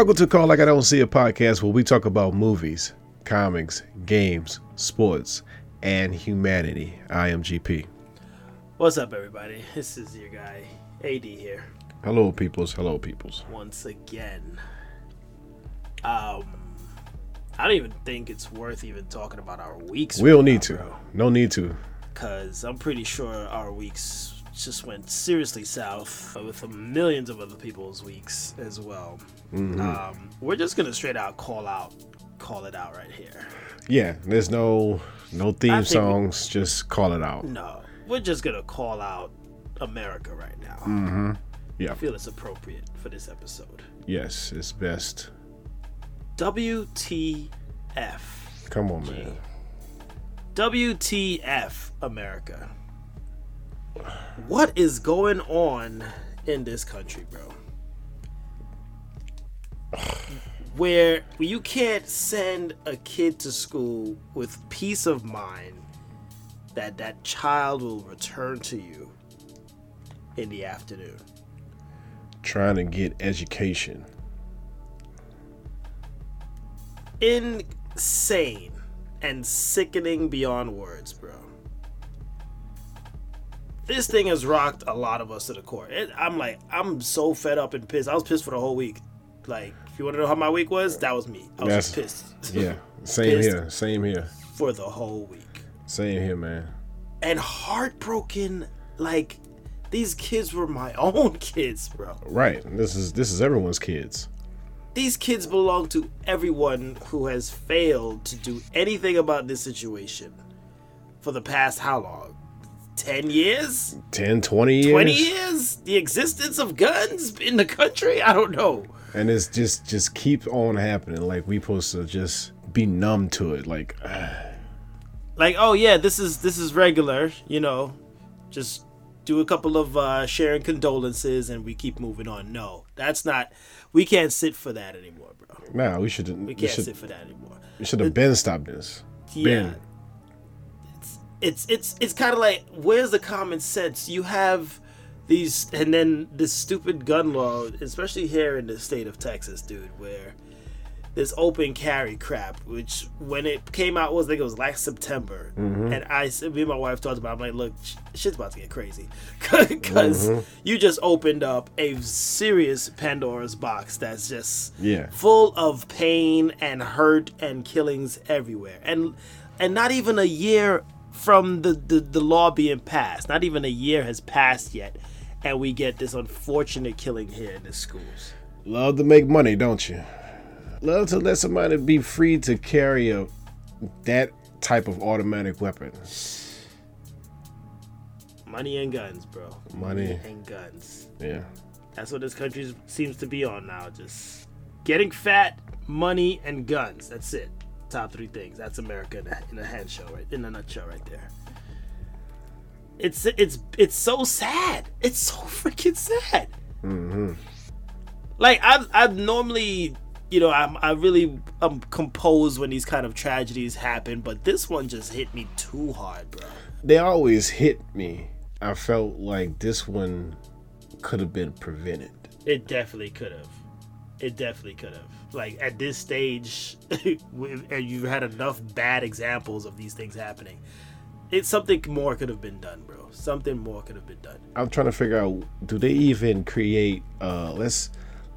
Welcome to Call Like I Don't See a podcast where we talk about movies, comics, games, sports, and humanity. I am GP. What's up, everybody? This is your guy, AD here, Hello, peoples. Hello, peoples. once again. Um, I don't even think it's worth even talking about our weeks. We don't need to. No need to. Because I'm pretty sure our weeks just went seriously south with millions of other people's weeks as well. Um, we're just to straight out call out, call it out right here. Yeah, there's no no theme think we- songs. Just call it out. No, we're just to call out America right now. Mm-hmm. Yeah. I feel it's appropriate for this episode. Yes, it's best. WTF. Come on, man. WTF, America. What is going on in this country, bro? Where you can't send a kid to school with peace of mind that that child will return to you in the afternoon. Trying to get education. insane and sickening beyond words. This thing has rocked a lot of us to the core. It, I'm like, I'm so fed up and pissed. I was pissed for the whole week. Like, if you want to know how my week was, that was me. I was just pissed. Yeah. Same Pissed. here. Same here. for the whole week. Same here, man. And heartbroken, like, these kids were my own kids, bro. Right. This is this is everyone's kids. these kids belong to everyone who has failed to do anything about this situation for the past how long 10 years 10, 20 years. 20 years the existence of guns in the country i don't know And it's just just keep on happening. Like we supposed to just be numb to it. Like like oh yeah this is this is regular you know just do a couple of uh sharing condolences and we keep moving on no that's not we can't sit for that anymore bro nah, we shouldn't we can't should sit for that anymore we should have been stopped this. Yeah. Been. It's it's it's kind of like where's the common sense? You have these and then this stupid gun law, especially here in the state of Texas, dude, where this open carry crap, which when it came out was I think it was last September, mm-hmm. and I me and my wife talked about. it, I'm like, look, sh- shit's about to get crazy because mm-hmm. you just opened up a serious Pandora's box that's just Yeah. full of pain and hurt and killings everywhere and and not even a year from the, the the law being passed not even a year has passed yet and we get this unfortunate killing here in the schools Love to make money, don't you? Love to let somebody be free to carry a that type of automatic weapon. money and guns bro Money. and guns Yeah. that's what this country seems to be on now just getting fat money and guns that's it top three things that's america in a, in a hand show right in a nutshell right there it's it's it's so sad it's so freaking sad mm-hmm. like i i normally you know i'm i really i'm composed when these kind of tragedies happen but this one just hit me too hard bro They always hit me. I felt like this one could have been prevented. It definitely could have. It definitely could have. Like at this stage, and you've had enough bad examples of these things happening. It's something more could have been done, bro. Something more could have been done. I'm trying to figure out do they even create uh let's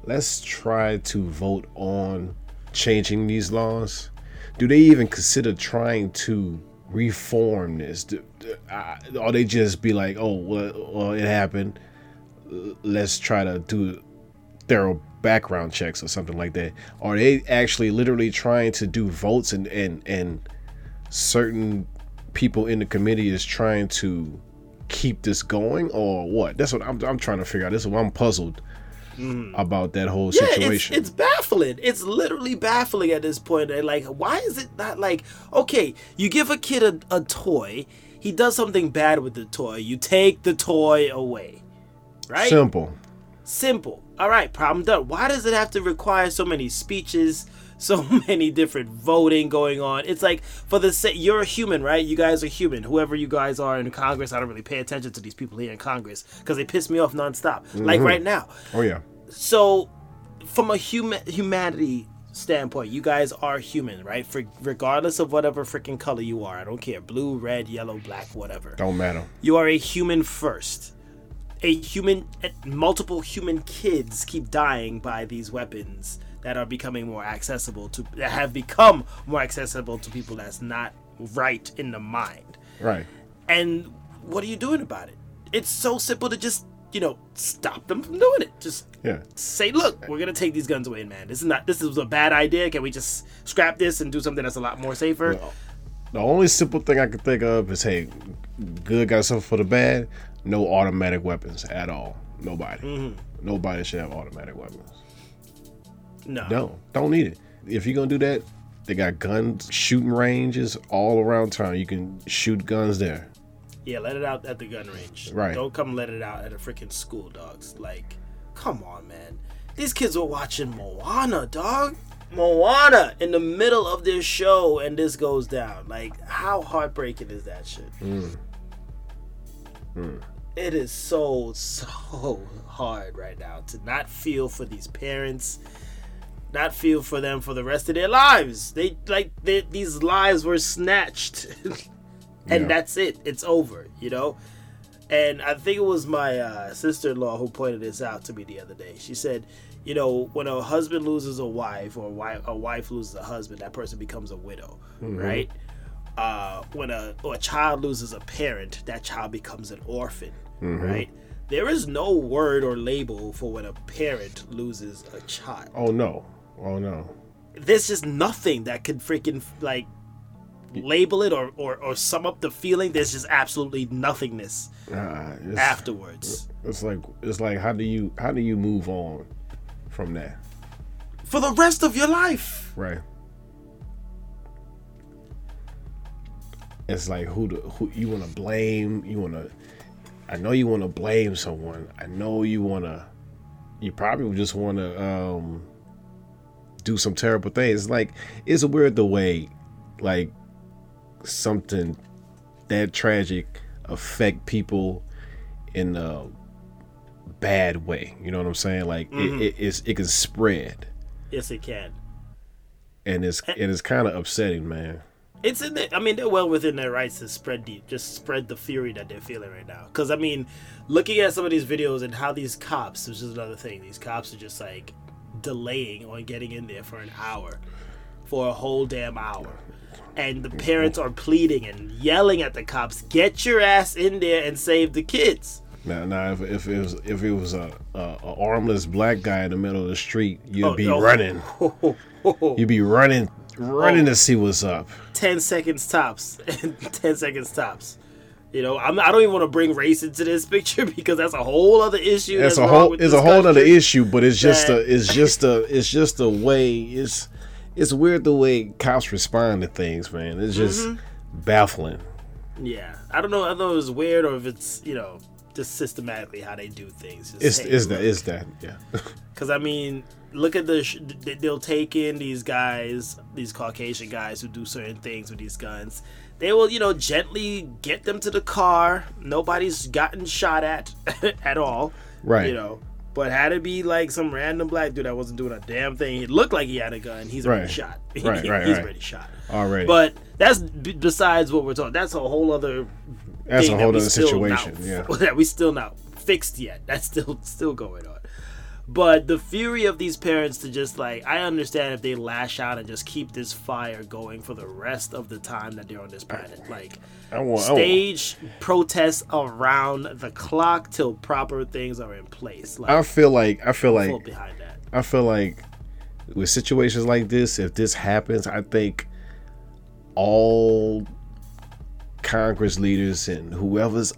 let's try to vote on changing these laws. Do they even consider trying to reform this? Do, uh, or they just be like, "Oh, well, well it happened. Let's try to do thorough background checks or something like that." Are they actually literally trying to do votes and and and certain people in the committee is trying to keep this going or what? That's what I'm, I'm trying to figure out. This is what I'm puzzled about that whole Mm. Yeah, it's, situation. it's baffling. It's literally baffling at this point. And like, why is it not like, okay, you give a kid a, a toy, he does something bad with the toy, you take the toy away, right? Simple. Simple. All right, problem done. Why does it have to require so many speeches, so many different voting going on? It's like for the sake you're a human, right? You guys are human. Whoever you guys are in Congress, I don't really pay attention to these people here in Congress because they piss me off nonstop. Like mm-hmm. right now. Oh yeah. So from a human humanity standpoint, you guys are human, right? For regardless of whatever freaking color you are, I don't care, blue, red, yellow, black, whatever. Don't matter. You are a human first. A human, multiple human kids keep dying by these weapons that are becoming more accessible to that have become more accessible to people that's not right in the mind. Right. And what are you doing about it? It's so simple to just you know stop them from doing it. Just Yeah. say, look, we're gonna take these guns away, man. This is not. This is a bad idea. Can we just scrap this and do something that's a lot more safer? The only simple thing I can think of is hey, good got something for the bad. No automatic weapons at all. Nobody. Mm-hmm. Nobody should have automatic weapons. No. No, don't need it. If you're gonna do that, they got guns shooting ranges all around town. You can shoot guns there. Yeah, let it out at the gun range. Right. Don't come let it out at a freaking school, dogs. Like, come on, man. These kids were watching Moana, dog. Moana in the middle of this show, and this goes down. Like, how heartbreaking is that shit? It is so so hard right now to not feel for these parents, not feel for them for the rest of their lives. They like they, these lives were snatched, and Yeah. that's it. It's over, you know. And I think it was my uh, sister-in-law who pointed this out to me the other day. She said, you know, when a husband loses a wife or a wife, a wife loses a husband, that person becomes a widow, right? Uh, when a, or a child loses a parent, that child becomes an orphan, Mm-hmm. right? There is no word or label for when a parent loses a child. Oh no. Oh no. There's just nothing that could freaking like label it or, or, or sum up the feeling. There's just absolutely nothingness it's, afterwards. it's like it's like how do you how do you move on from that? For the rest of your life. Right. It's like who the who you want to blame? You want to. I know you want to blame someone. I know you want to. You probably just want to um do some terrible things. Like it's weird the way like something that tragic affect people in a bad way. You know what I'm saying? Like it, it, it's, it can spread Yes, it can. and it's and it's kind of upsetting, man. It's in the, I mean, they're well within their rights to spread the just spread the fury that they're feeling right now. Because I mean, looking at some of these videos and how these cops, which is another thing, these cops are just like delaying on getting in there for an hour, for a whole damn hour, and the parents are pleading and yelling at the cops, "Get your ass in there and save the kids." Now, now, if, if it was if it was a, a, a armless black guy in the middle of the street, you'd Oh, be no. running. You'd be running, running to see what's up. 10 seconds tops 10 seconds tops you know I'm, i don't even want to bring race into this picture because that's a whole other issue It's a whole it's a whole other issue, but it's just a it's just a it's just a way it's it's weird the way cops respond to things, man. It's just Mm-hmm. baffling. yeah i don't know i don't know if it's weird or if it's you know just systematically how they do things Just, It's is that is that yeah. Because I mean, look at the sh- they'll take in these guys, these Caucasian guys who do certain things with these guns. They will, you know, gently get them to the car. Nobody's gotten shot at at all, Right. You know, but had it be like some random black dude that wasn't doing a damn thing, he looked like he had a gun. He's already Right. shot. Right, right, he's right. already shot. Already. But that's b- besides what we're talking. That's a whole other. That's a whole other not- situation. Yeah. that we still not fixed yet. That's still still going on. But the fury of these parents to just like I understand if they lash out and just keep this fire going for the rest of the time that they're on this planet. Like I want, I want stage protests around the clock till proper things are in place. Like I feel like I feel like behind that. I feel like with situations like this, if this happens, I think all Congress leaders and whoever's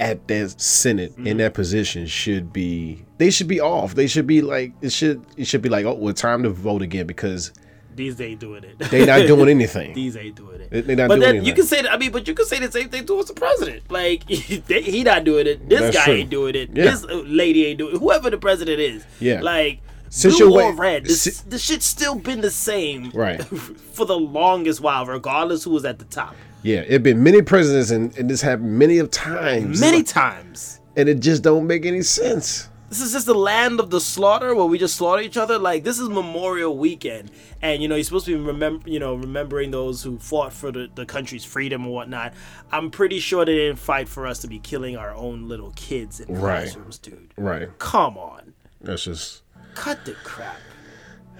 at that Senate Mm-hmm. in that position should be they should be off. They should be like it should it should be like oh well time to vote again because These ain't doing it. they not doing anything. These ain't doing it. They- they not but doing then anything. you can say that. I mean, but you can say the same thing towards the president. Like they, he not doing it. This That's guy true. ain't doing it. Yeah. This lady ain't doing it. Whoever the president is. Yeah. Like Situa- blue or red. This, si- this shit's still been the same. Right. For the longest while, regardless who was at the top. Yeah, it been many presidents and, and this happened many of times. Many times. and it just don't make any sense. this is just the land of the slaughter where we just slaughter each other. Like this is Memorial Weekend, and you know you're supposed to be remember, you know, remembering those who fought for the, the country's freedom and whatnot. I'm pretty sure they didn't fight for us to be killing our own little kids in Right. classrooms, dude. Right. Come on, That's just cut the crap.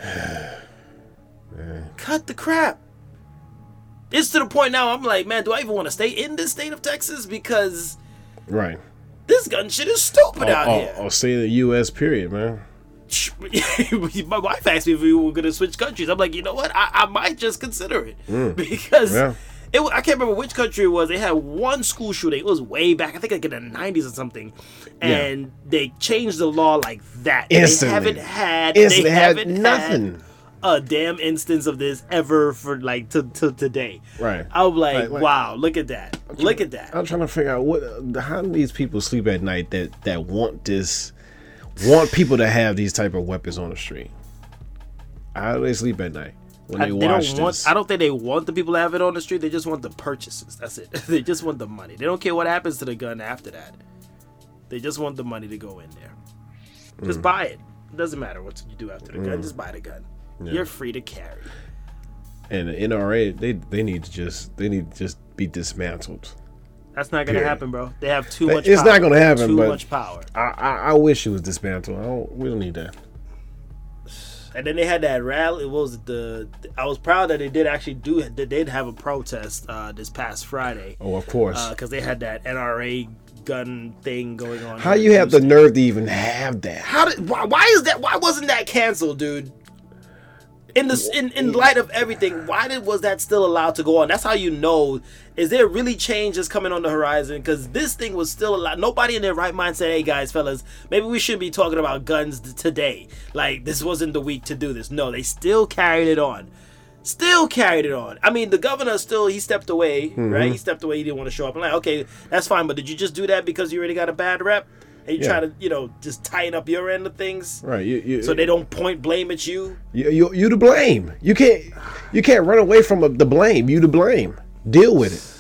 Cut the crap. It's to the point now. I'm like, man, do I even want to stay in this state of Texas because right. this gun shit is stupid out or, here. or, or say the U.S. Period, man. my wife asked me if we were going to switch countries. I'm like, you know what? I, I might just consider it because Mm. Yeah. it. I can't remember which country it was. They had one school shooting. It was way back. I think like in the 90s or something, and they changed the law like that. Instantly. They haven't had. Instantly they haven't had nothing. Had a damn instance of this ever for like to, to today. Right. I'm like, Like- like- wow, look at that. Look at that. I'm trying to figure out what how do these people sleep at night that that want this want people to have these type of weapons on the street. How do they sleep at night when I- they, they watch don't want. this? I don't think they want the people to have it on the street. They just want the purchases. That's it. they just want the money. They don't care what happens to the gun after that. They just want the money to go in there. Mm. Just buy it. It doesn't matter what you do after the gun. Just buy the gun. You're free to carry. and the NRA they they need to just they need to just be dismantled. That's not gonna Period. happen, bro. They have too much. it's power. not gonna happen, Too much power. I, I I wish it was dismantled. I don't, we don't need that. And then they had that rally. What was it? The I was proud that they did actually do. They did have a protest uh, this past Friday Oh, of course. because they had that NRA gun thing going on. How you have the nerve to even have that? How did? Why, why is that? Why wasn't that canceled, dude? In this, in, in light of everything, why did was that still allowed to go on? That's how you know. Is there really change that's coming on the horizon? Because this thing was still allowed. Nobody in their right mind said, "Hey guys, fellas, maybe we shouldn't be talking about guns today." Like this wasn't the week to do this. No, they still carried it on. Still carried it on. I mean, the governor still he stepped away, right? He mm-hmm. stepped away. He didn't want to show up. I'm like, okay, that's fine. But did you just do that because you already got a bad rep? And you Yeah. try to, you know, just tighten up your end of things? Right. You, you, so they don't point blame at you. you, you you to blame. You can't you can't run away from the blame. You to blame. Deal with it.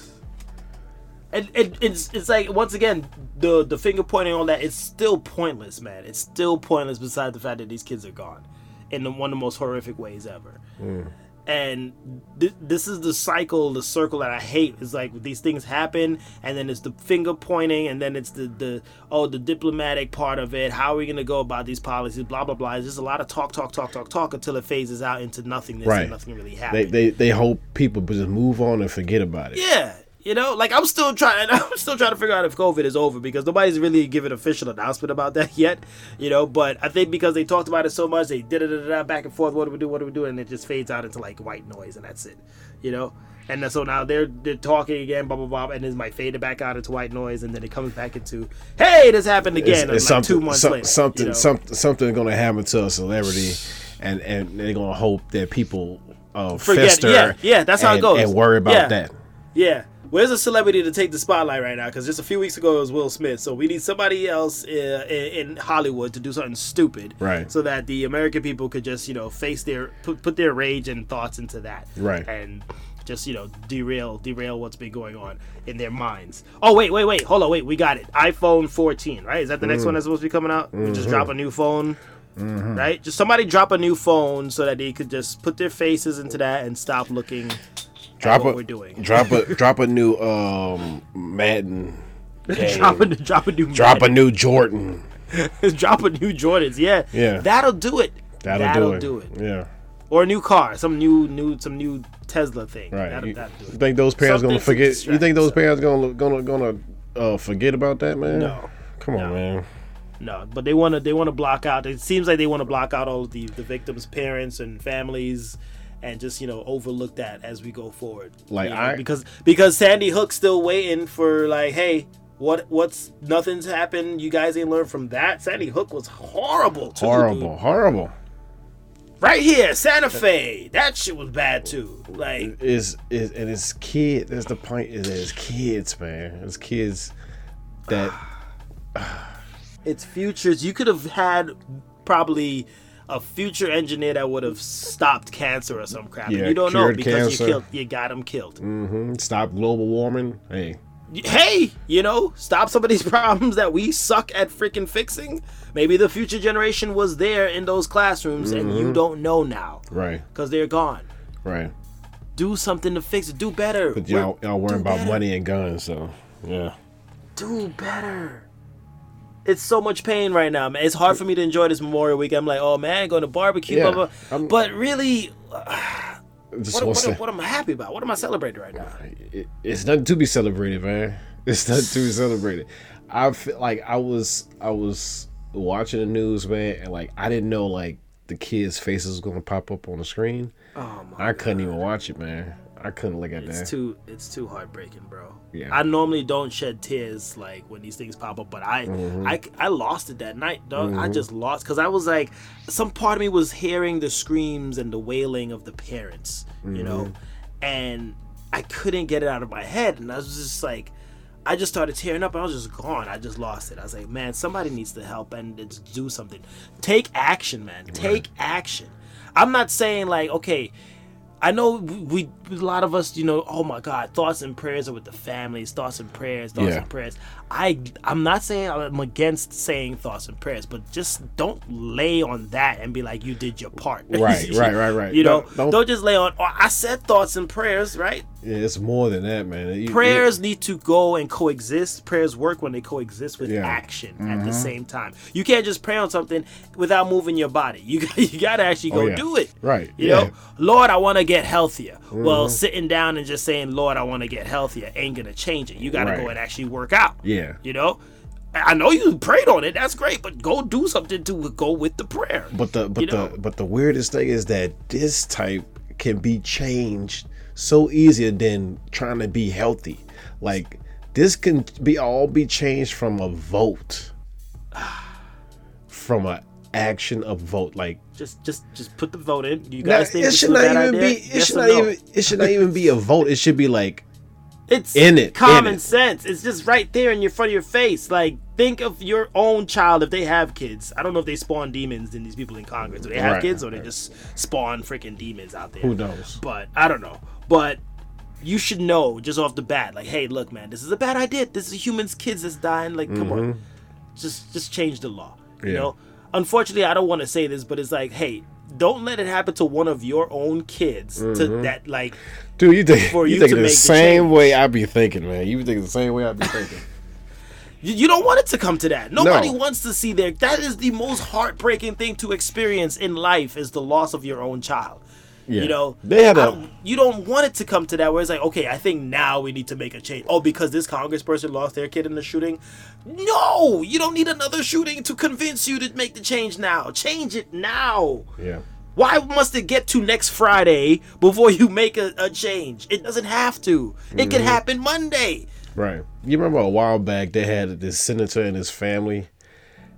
And, and it's it's like once again the the finger pointing on that it's still pointless, man. It's still pointless. Besides the fact that these kids are gone in the, one of the most horrific ways ever. Mm. And th- this is the cycle, the circle that I hate. Is like these things happen, and then it's the finger pointing, and then it's the the oh the diplomatic part of it. How are we gonna go about these policies? Blah blah blah. It's just a lot of talk, talk, talk, talk, talk until it phases out into nothingness Right. and nothing really They, happens. they they hope people just move on and forget about it. Yeah, you know, like I'm still trying. I'm still trying to figure out if COVID is over because nobody's really given official announcement about that yet. You know, but I think because they talked about it so much, they did it back and forth. What do we do? What do we do? And it just fades out into like white noise, and that's it. You know. And so now they're they're talking again, blah blah blah, and then might fade it back out into white noise, and then it comes back into, hey, this happened again, It's, it's like two months some- later. something you know? something something going to happen to a celebrity, and and they're going to hope that people uh, Forget- fester. yeah, yeah, that's how it goes. And worry about Yeah. that. Yeah. Where's a celebrity to take the spotlight right now? Because just a few weeks ago it was Will Smith. So we need somebody else uh, in, in Hollywood to do something stupid, Right. So that the American people could just you know face their put, put their rage and thoughts into that, Right. And just you know derail derail what's been going on in their minds. Oh wait wait wait hold on wait we got it iPhone 14 right? Is that the Mm. next one that's supposed to be coming out? Mm-hmm. just drop a new phone. Right, just somebody drop a new phone so that they could just put their faces into that and stop looking Drop what a we're doing. drop a drop a new um Madden. drop a drop a new drop a new Jordan. drop a new Jordans. Yeah, Yeah. that'll do it. That'll, do, it. it. Yeah. Or a new car, some new new some new Tesla thing. Right. That'll, you, that'll do you think those parents Something gonna forget? You think those parents gonna gonna gonna uh, forget about that, man? No. Come on, No. man. No, but they want to they want to block out. It seems like they want to block out all the the victims' parents and families. And just you know overlook that as we go forward, Like, You know, I- because because Sandy Hook's still waiting for like, hey, what what's nothing's happened. You guys ain't learned from that. Sandy Hook was horrible. Too, dude. Horrible, horrible. Right here, Santa Fe. That shit was bad too. Like, Is is and it's kid. That's the point. Is it's kids, man. It's kids that it's futures. You could have had probably a future engineer that would have stopped cancer or some crap. Yeah, and you don't know because cancer. you killed. You got him killed. mhm, stop global warming. Hey, hey, you know, stop some of these problems that we suck at freaking fixing. Maybe the future generation was there in those classrooms and Mm-hmm. you don't know now Right. because they're gone. Right. Do something to fix it. Do better. But y'all y'all worrying about better. money and guns, so yeah. Do better. It's so much pain right now, man. It's hard for me to enjoy this Memorial Week. I'm like, oh man, going to barbecue, Yeah, blah, blah. But really, Just what, want what, what am I happy about? What am I celebrating right now? it, it's nothing to be celebrated, man. It's nothing to be celebrated. I feel like I was I was watching the news, man, and like I didn't know like the kids' faces was gonna pop up on the screen. Oh my I couldn't even watch it, man. I couldn't look at It's that. It's too it's too heartbreaking, bro. Yeah. I normally don't shed tears like when these things pop up, but I Mm-hmm. I, I lost it that night, dog. I just lost because I was like, some part of me was hearing the screams and the wailing of the parents, you know, Mm-hmm. and I couldn't get it out of my head, and I was just like. I just started tearing up. I was just gone. I just lost it. I was like, man, somebody needs to help and it's do something. Take action, man. Take action. I'm not saying like, okay, I know we, we a lot of us, you know, oh my God, thoughts and prayers are with the families, thoughts and prayers, thoughts Yeah. and prayers. I I'm not saying I'm against saying thoughts and prayers, but just don't lay on that and be like you did your part. Right, right, right, right. You know, Don't- don't, don't- just lay on. Oh, I said thoughts and prayers, right? Yeah, it's more than that, man. You- Prayers need to go and coexist. Prayers work when they coexist with Yeah. Mm-hmm. action at the same time. You can't just pray on something without moving your body. You got, you got to actually go Oh, yeah. do it. Right, You yeah. know, Lord, I want to get healthier. Mm-hmm. Well, sitting down and just saying, Lord, I want to get healthier ain't gonna change it. You got to Right. go and actually work out. Yeah. You know. I know you prayed on it. That's great, but go do something to go with the prayer. But the but You know? the but the weirdest thing is that this type can be changed so easier than trying to be healthy. Like this can be all be changed from a vote, from a action of vote. Like Just, just, just put the vote in. You now, guys think it should not even idea? be. It Yes should not no? even. It should not even be a vote. It should be like It's In it, in common it. sense. It's just right there in your front of your face. Like, think of your own child if they have kids. I don't know if they spawn demons in these people in Congress. Do they have Right, kids or they just spawn freaking demons out there? who knows. But I don't know. But you should know just off the bat, like, hey, look, man, this is a bad idea. This is humans, kids that's dying. Like, come on, just just change the law. You Mm-hmm. Yeah. know. Unfortunately, I don't want to say this, but it's like, hey, don't let it happen to one of your own kids Mm-hmm. to that like Dude, you think For you you thinking to the make the same way I be thinking, man. You think the same way I be thinking. You, you don't want it to come to that. Nobody No. wants to see their. That is the most heartbreaking thing to experience in life is the loss of your own child. Yeah. You know, They had I a- don't- you don't want it to come to that where it's like, okay, I think now we need to make a change. Oh, because this congressperson lost their kid in the shooting. No, you don't need another shooting to convince you to make the change now. Change it now. yeah. Why must it get to next Friday before you make a, a change? It doesn't have to. It Mm-hmm. can happen Monday. Right. You remember a while back they had this senator and his family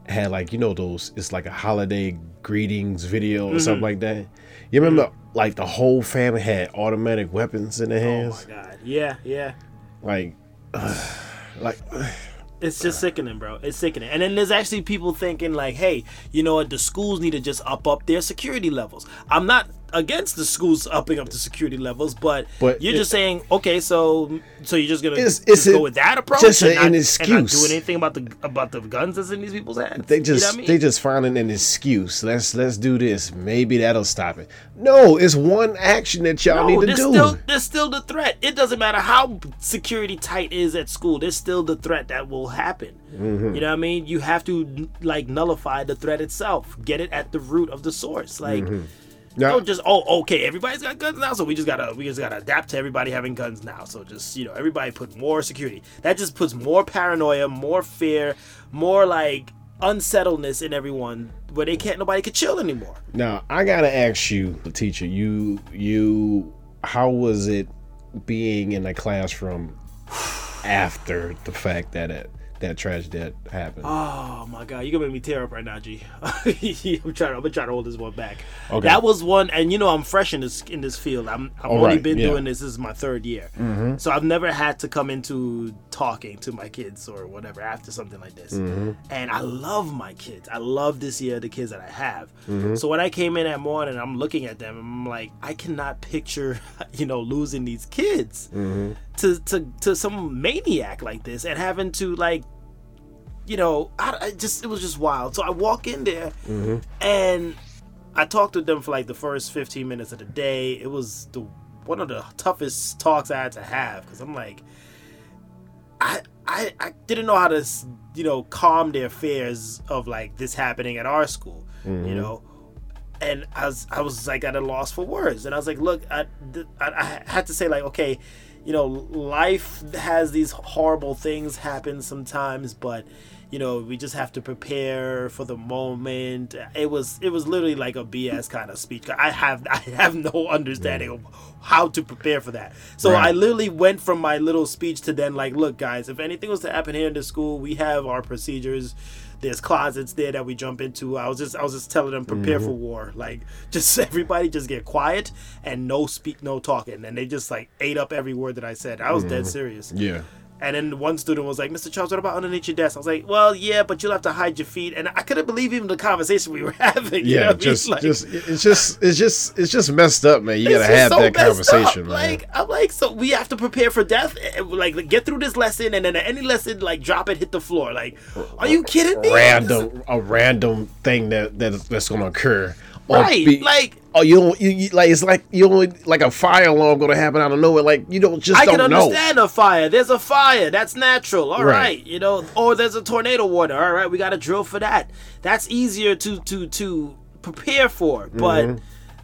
had like you know those it's like a holiday greetings video or something like that. You remember like the whole family had automatic weapons in their Oh hands? my god. Yeah, yeah. Like like It's just sickening, bro. It's sickening. And then there's actually people thinking like, hey, you know what? The schools need to just up up their security levels. I'm not against the schools upping up the security levels, but, But you're it- just saying, okay, so so you're just gonna It's- just a- go with that approach just and, a- not, an and not excuse. do anything about the about the guns that's in these people's hands. they You know just I mean? they just finding an excuse. Let's let's do this. Maybe that'll stop it. No, it's one action that y'all No, need to do. still there's still the threat. It doesn't matter how security tight is at school. There's still the threat that will happen. Mm-hmm. You know what I mean? You have to like nullify the threat itself. Get it at the root of the source. Like Mm-hmm. Now, oh, don't just oh okay everybody's got guns now so we just gotta we just gotta adapt to everybody having guns now. So just you know everybody put more security. That just puts more paranoia more fear more like unsettledness in everyone where they can't nobody can chill anymore. Now I gotta ask you, the teacher. You you, how was it being in a classroom after the fact that it, that tragedy had happened? Oh my god, you're gonna make me tear up right now, G. I'm trying. I'm gonna try to hold this one back. Okay. That was one, and you know I'm fresh in this in this field. I'm I've Oh, only right, been yeah. doing this. This is my third year, mm-hmm. so I've never had to come into talking to my kids or whatever after something like this. Mm-hmm. And I love my kids. I love this year the kids that I have. Mm-hmm. So when I came in that morning, I'm looking at them. I'm like, I cannot picture, you know, losing these kids Mm-hmm. to to to some maniac like this and having to like, you know, I, I just it was just wild. So I walk in there Mm-hmm. and I talked with them for like the first 15 minutes of the day. It was the one of the toughest talks I had to have because I'm like, I, I I didn't know how to you know calm their fears of like this happening at our school, you mm-hmm. know. And I was I was like at a loss for words, and I was like, look, I, th- I, I had to say like, okay, you know, life has these horrible things happen sometimes, but you know, we just have to prepare for the moment. It was it was literally like a BS kind of speech. I have I have no understanding of how to prepare for that. So Right. I literally went from my little speech to then like, look, guys, if anything was to happen here in the school, we have our procedures. There's closets there that we jump into. I was just I was just telling them prepare for mm-hmm. war. Like just everybody just get quiet and no speak, no talking. And they just like ate up every word that I said. I was dead mm-hmm. serious. Yeah. And then one student was like, Mr. Charles, what about underneath your desk? I was like, well, yeah, but you'll have to hide your feet. And I couldn't believe even the conversation we were having. you know Yeah, what I mean? just, Like, just, it's just, it's just, it's just messed up, man. You gotta have so that conversation, up. man. Like, I'm like, so we have to prepare for death? Eh, Like, get through this lesson, and then at any lesson, like, drop it, hit the floor. Like, are you kidding me? random, a random thing that, that that's gonna occur. Right, be- like- oh, you don't, you, you like, it's like you don't, like a fire alarm gonna happen out of nowhere. Like you don't just I don't can know. understand a fire. There's a fire. That's natural. All right. Right. You know, or there's a tornado warning. All right, we got to drill for that. That's easier to to to prepare for. But Mm-hmm.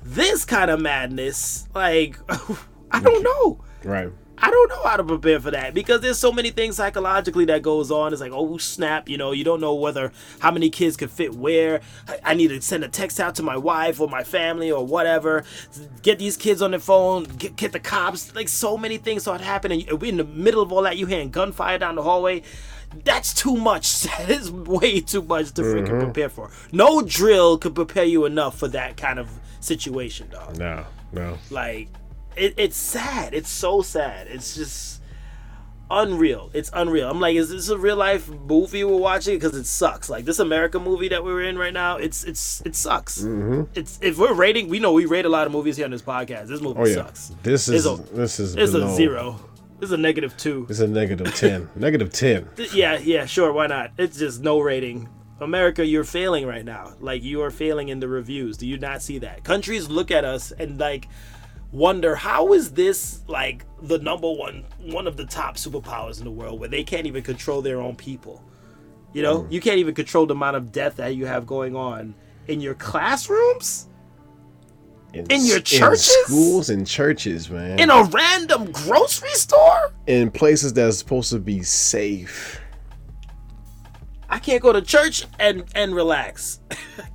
this kind of madness, like, I don't know. Right. I don't know how to prepare for that because there's so many things psychologically that goes on. It's like, oh snap, you know, you don't know whether how many kids can fit where. I, need to send a text out to my wife or my family or whatever. Get these kids on the phone. Get, get the cops. Like so many things start happening. And in the middle of all that, you hearing gunfire down the hallway. That's too much. That is way too much to freaking mm-hmm. prepare for. No drill could prepare you enough for that kind of situation, dog No. No. like it, it's sad. It's so sad. It's just unreal. It's unreal. I'm like is this a real life movie we're watching? Because it sucks. Like this america movie that we're in right now it's it's it sucks. Mm-hmm. it's if we're rating we know we rate a lot of movies here on this podcast. This movie Oh yeah. sucks. This is a- this is it's a below- zero. It's a negative two. It's a negative ten. negative ten. yeah yeah sure why not? It's just no rating. America you're failing right now. Like you are failing in the reviews. Do you not see that? Countries look at us and like wonder how is this like the number one one of the top superpowers in the world where they can't even control their own people you know mm-hmm. you can't even control the amount of death that you have going on in your classrooms In your s- churches? schools, and churches, man. in a random grocery store in places that's supposed to be safe. I can't go to church and and relax.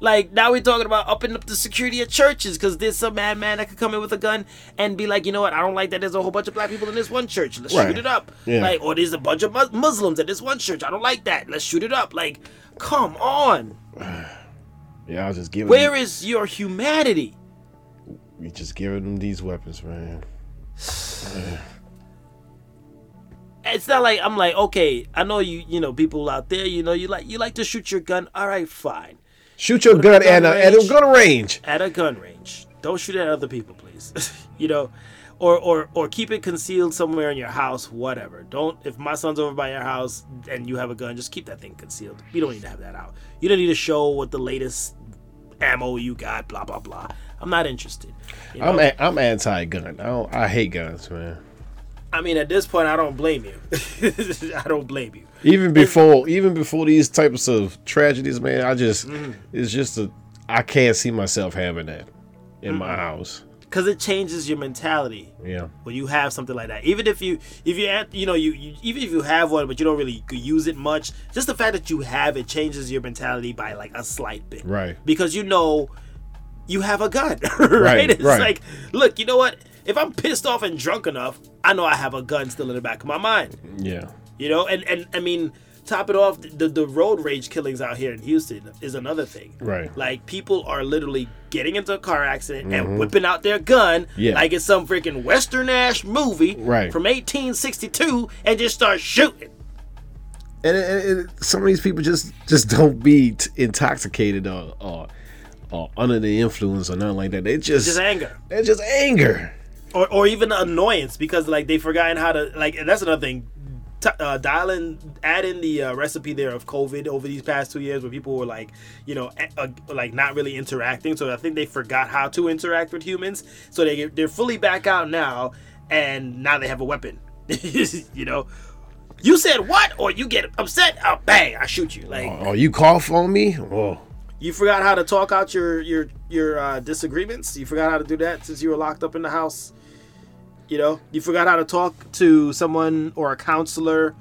Like now we're talking about upping up the security at churches because there's some madman that could come in with a gun and be like, you know what? I don't like that. There's a whole bunch of black people in this one church. Let's Right. shoot it up. Yeah. Like, or there's a bunch of Mus- Muslims at this one church. I don't like that. Let's shoot it up. Like, come on. Yeah, I was just giving. Where them, is your humanity? we just giving them these weapons, man. It's not like I'm like, okay, I know you. You know, people out there. You know, you like you like to shoot your gun. All right, fine. Shoot your gun gun at a, at a gun range. at a gun range. Don't shoot at other people, please. you know, or or or keep it concealed somewhere in your house. Whatever. Don't. If my son's over by your house and you have a gun, just keep that thing concealed. We don't need to have that out. You don't need to show what the latest ammo you got. Blah blah blah. I'm not interested. You know? I'm a, I'm anti-gun. I don't, I hate guns, man. I mean, at this point, I don't blame you. I don't blame you. Even before even before these types of tragedies, man, I just Mm-hmm. it's just a I can't see myself having that in my house. Because it changes your mentality. Yeah. when you have something like that even if you if you have you know you, you even if you have one but you don't really use it much just the fact that you have it changes your mentality by like a slight bit Right. because you know you have a gun right, Right, it's right. like look you know what if i'm pissed off and drunk enough i know i have a gun still in the back of my mind Yeah. you know and and i mean top it off, the the road rage killings out here in Houston is another thing. Right. Like people are literally getting into a car accident and whipping out their gun Mm-hmm. Yeah. like it's some freaking western ash movie Right. from 1862 and just start shooting. and, and, and some of these people just just don't be t- intoxicated or, or or under the influence or nothing like that. They just, Just anger. they're just anger. Or, or even annoyance because like they've forgotten how to like and that's another thing. T- uh, dial in add in the uh, recipe there of covid over these past two years where people were like you know a- uh, like not really interacting. So i think they forgot how to interact with humans. So they get, they're fully back out now and now they have a weapon you know? You said what? Or you get upset? Oh bang i shoot you. Like Oh, you cough on me? Oh, you forgot how to talk out your your your uh, disagreements. You forgot how to do that since you were locked up in the house. You know, you forgot how to talk to someone or a counselor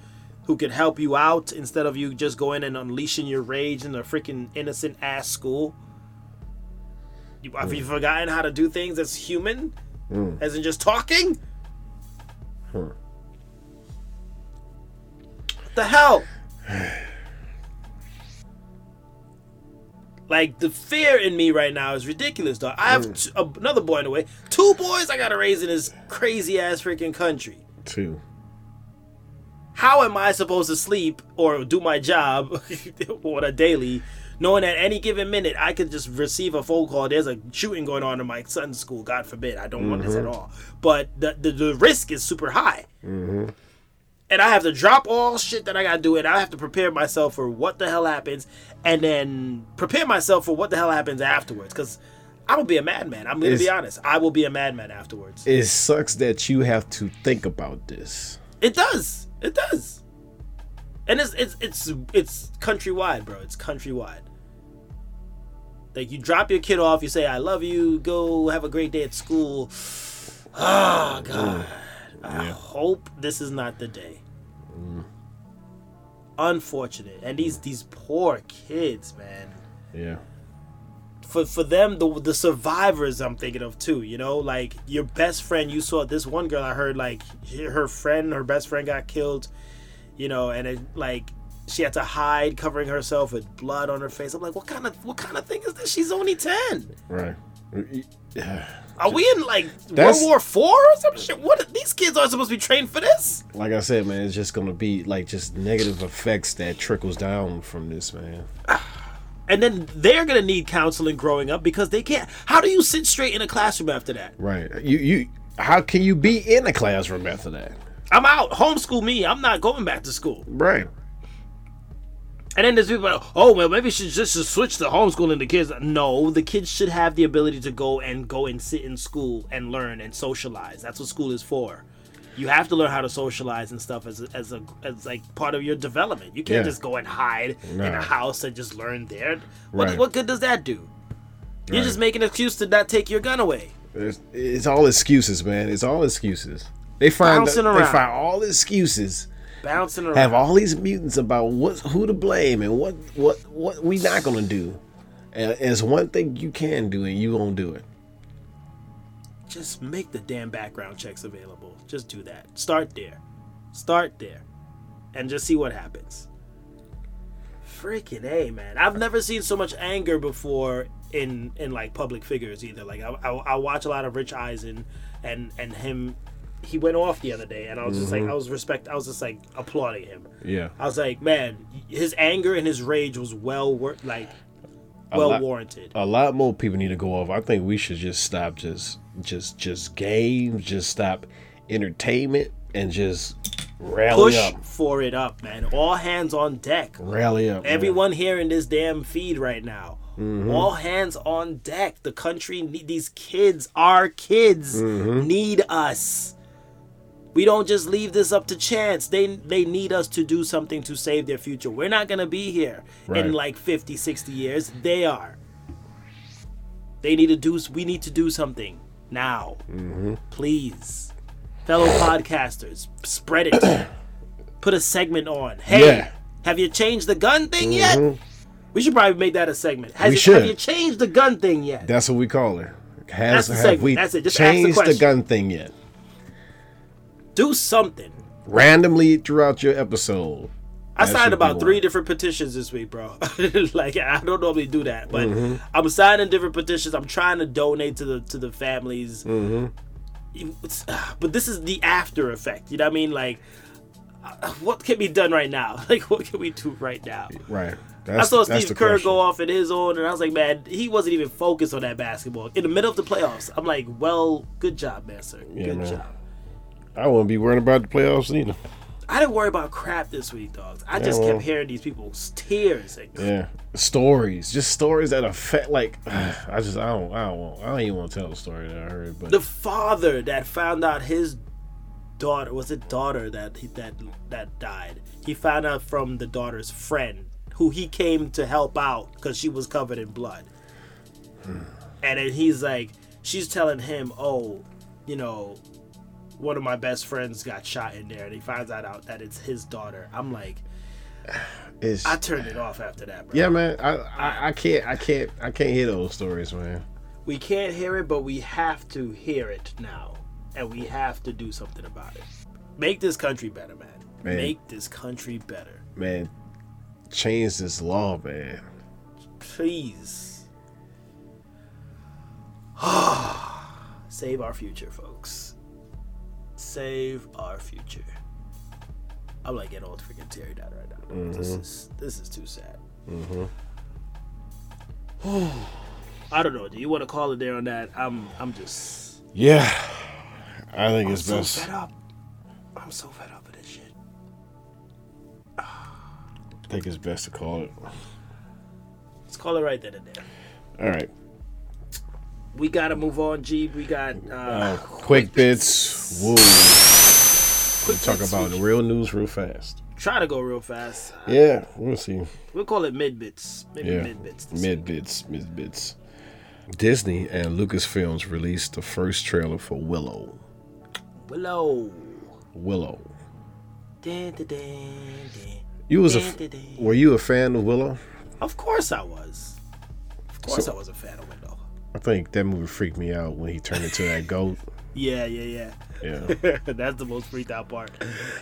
who could help you out instead of you just going and unleashing your rage in a freaking innocent ass school. You, Have you forgotten how to do things as human, as in just talking? Hmm. What the hell? Like the fear in me right now is ridiculous, dog. I have mm. t- another boy in the way. Two boys I gotta raise in this crazy ass freaking country. two. How am I supposed to sleep or do my job on a daily, knowing at any given minute I could just receive a phone call? There's a shooting going on in my son's school. God forbid. I don't want this at mm-hmm. all. But the the, the risk is super high. Mm-hmm. And I have to drop all shit that I gotta do, and I have to prepare myself for what the hell happens, and then prepare myself for what the hell happens afterwards. Because I will be a madman. I'm gonna be honest. I will be a madman afterwards. It sucks that you have to think about this. It does. It does. And it's it's it's it's countrywide, bro. It's countrywide. Like you drop your kid off, you say I love you, go have a great day at school. Oh god. I hope this is not the day. Mm. Unfortunate. And these these poor kids, man Yeah. for for them the the survivors I'm thinking of too. You know, like your best friend. You saw this one girl I heard like her friend, her best friend got killed. You know, and it like she had to hide, covering herself with blood on her face. I'm like, what kind of what kind of thing is this? She's only ten. Right. Are we in like That's- World War Four or some shit? What these kids aren't supposed to be trained for this? Like I said, man, it's just gonna be like just negative effects that trickles down from this, man. And then they're gonna need counseling growing up because they can't. How do you sit straight in a classroom after that? Right. You you how can you be in a classroom after that? I'm out. Homeschool me. I'm not going back to school. Right. And then there's people like, oh well, maybe we should just switch to homeschooling the kids. No, the kids should have the ability to go and go and sit in school and learn and socialize. That's what school is for. You have to learn how to socialize and stuff as a, as a as like part of your development. You can't Yeah. just go and hide in a house and just learn there. What Right. what good does that do? You're Right. just making an excuse to not take your gun away. It's, it's all excuses, man. It's all excuses. They find Bouncing they find all excuses. Bouncing around. Have all these mutants about what who to blame and what what what we not gonna do. And it's one thing you can do and you won't do it. just make the damn background checks available. Just do that. Start there. Start there. And just see what happens. Freaking A, man. I've never seen so much anger before in in like public figures either. Like I, I, I watch a lot of Rich Eisen and and him he went off the other day and I was just like I was respect I was just like applauding him. Yeah. I was like, man, his anger and his rage was well wor- like well lot- warranted. a lot more people need to go off. I think we should just stop just just just games, just stop entertainment and just rally Push up. for it up, man. All hands on deck. Rally up. man. Everyone here in this damn feed right now. Mm-hmm. All hands on deck. The country need these kids, our kids Mm-hmm. need us. We don't just leave this up to chance. They they need us to do something to save their future. We're not going to be here Right. in like 50, 60 years. They are. They need to do we need to do something now. Mm-hmm. Please. Fellow podcasters, spread it. Put a segment on. Hey, Yeah. have you changed the gun thing yet? We should probably make that a segment. Has We it- should. Have you changed the gun thing yet? That's what we call it. That's Has the have segment. we That's it. Just ask the changed the, gun thing yet? Do something. Randomly throughout your episode. I That signed about three different petitions this week, bro. like I don't normally do that, but Mm-hmm. I'm signing different petitions. I'm trying to donate to the to the families. Mm-hmm. But this is the after effect. You know what I mean? Like, uh, what can be done right now? Like, what can we do right now? Right. I saw Steve Kerr question. go off in his own, and I was like, man, he wasn't even focused on that basketball in the middle of the playoffs. I'm like, well, good job, man, sir. Yeah, good man. job. I wouldn't be worrying about the playoffs either. I didn't worry about crap this week, dogs. I just well. kept hearing these people's tears. And Yeah, stories, just stories that affect. Like, I just, I don't, I don't, want, I don't even want to tell the story that I heard. But the father that found out his daughter was it daughter that he, that that died. He found out from the daughter's friend who he came to help out because she was covered in blood. And then he's like, she's telling him, "Oh, you know, one of my best friends got shot in there," and he finds out out that it's his daughter. I'm like, it's, I turned it off after that, bro. yeah, man. I, I, I can't, I can't, I can't hear those stories, man. We can't hear it, but we have to hear it now. And we have to do something about it. Make this country better, man. Man. Make this country better. Man, change this law, man. Please. Save our future, folks. Save our future. I'm like getting old freaking teary eyed right now. Mm-hmm. This is this is too sad. Mm-hmm. I don't know. Do you want to call it there on that? I'm I'm just Yeah, I think I'm it's so best. fed up. I'm so fed up with this shit. I think it's best to call it. Let's call it right then and there. All right. We gotta move on, G. We got uh, Uh, quick bits. Woo. quick Talk bits. about the real news real fast. Try to go real fast. Yeah, we'll see. We'll call it mid bits. Maybe Yeah, mid bits. mid bits, mid bits. Disney and Lucasfilms released the first trailer for Willow. Willow. Willow. Dun, dun, dun. You was a Dun, f- dun, dun. were you a fan of Willow? Of course I was. Of course So- I was a fan of Willow. I think that movie freaked me out when he turned into that goat. Yeah, yeah, Yeah. yeah. That's the most freaked out part.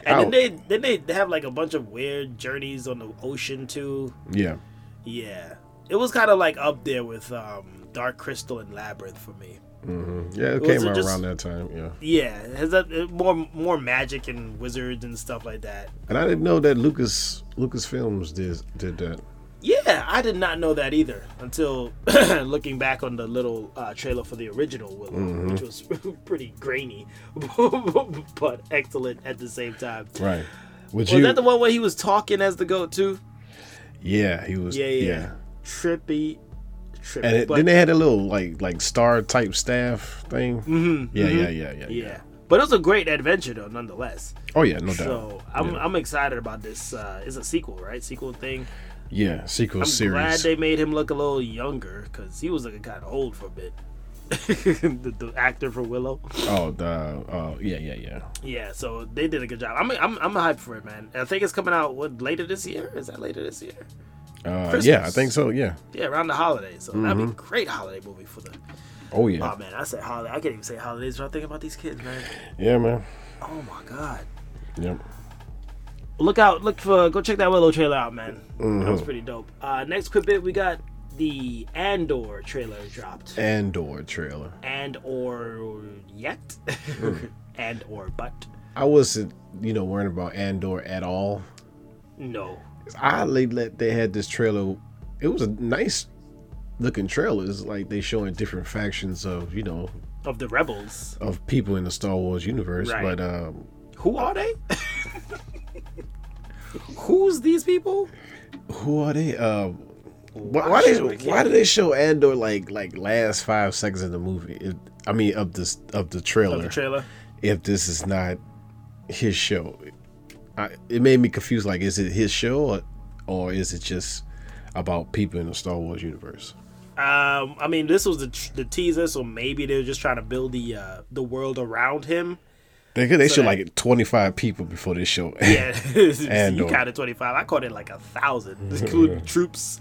And Ow. then they then they have like a bunch of weird journeys on the ocean too. Yeah. Yeah. It was kind of like up there with um, Dark Crystal and Labyrinth for me. Mm-hmm. Yeah, it Was came out just- around that time. Yeah. Yeah, it has that more more magic and wizards and stuff like that. And I didn't know that Lucas Lucasfilms did did that. Yeah, I did not know that either until looking back on the little uh, trailer for the original Willow, Mm-hmm. which was pretty grainy, but excellent at the same time. Right. Would Was you? that the one where he was talking as the goat too? yeah, he was. Yeah, yeah, yeah. trippy, trippy. And it, but, then they had a little like like star type staff thing. Mhm, Yeah, mhm. yeah, yeah, yeah, yeah, but it was a great adventure though, nonetheless. Oh yeah, no doubt. So I'm, Yeah. I'm excited about this. Uh, it's a sequel, right? Sequel thing. Yeah, sequel I'm series. glad they made him look a little younger because he was looking kind of old for a bit. the, the actor for Willow. oh, the oh yeah, yeah, yeah. Yeah, so they did a good job. I'm I'm I'm hyped for it, man. I think it's coming out what later this year. Is that later this year? Uh, yeah, I think so. Yeah. Yeah, around the holidays. So that'd Mm-hmm. be a great holiday movie for the. Oh yeah. Oh man, I say holiday. I can't even say holidays. When I think about these kids, man. Yeah, man. Oh my god. Yep. Look out! Look for go check that Willow trailer out, man. That Mm-hmm. was pretty dope. Uh, next quick bit, we got the Andor trailer dropped. Andor trailer. and or yet and or but I wasn't, you know, worrying about Andor at all. no Oddly, that they had this trailer. It was a nice looking trailer. It's like they showing different factions of, you know, of the rebels of people in the Star Wars universe. Right. But um, who are they who's these people who are they? Um, why, why, they, why did they show Andor like like last five seconds of the movie? It, I mean, of this of the trailer. of the trailer if this is not his show. I, it made me confused. Like, is it his show or, or is it just about people in the Star Wars universe? um i mean this was the, the teaser so maybe they're just trying to build the uh the world around him They they So that- like twenty five people before this show. yeah. And you uh, counted 25 i caught it like a thousand including troops.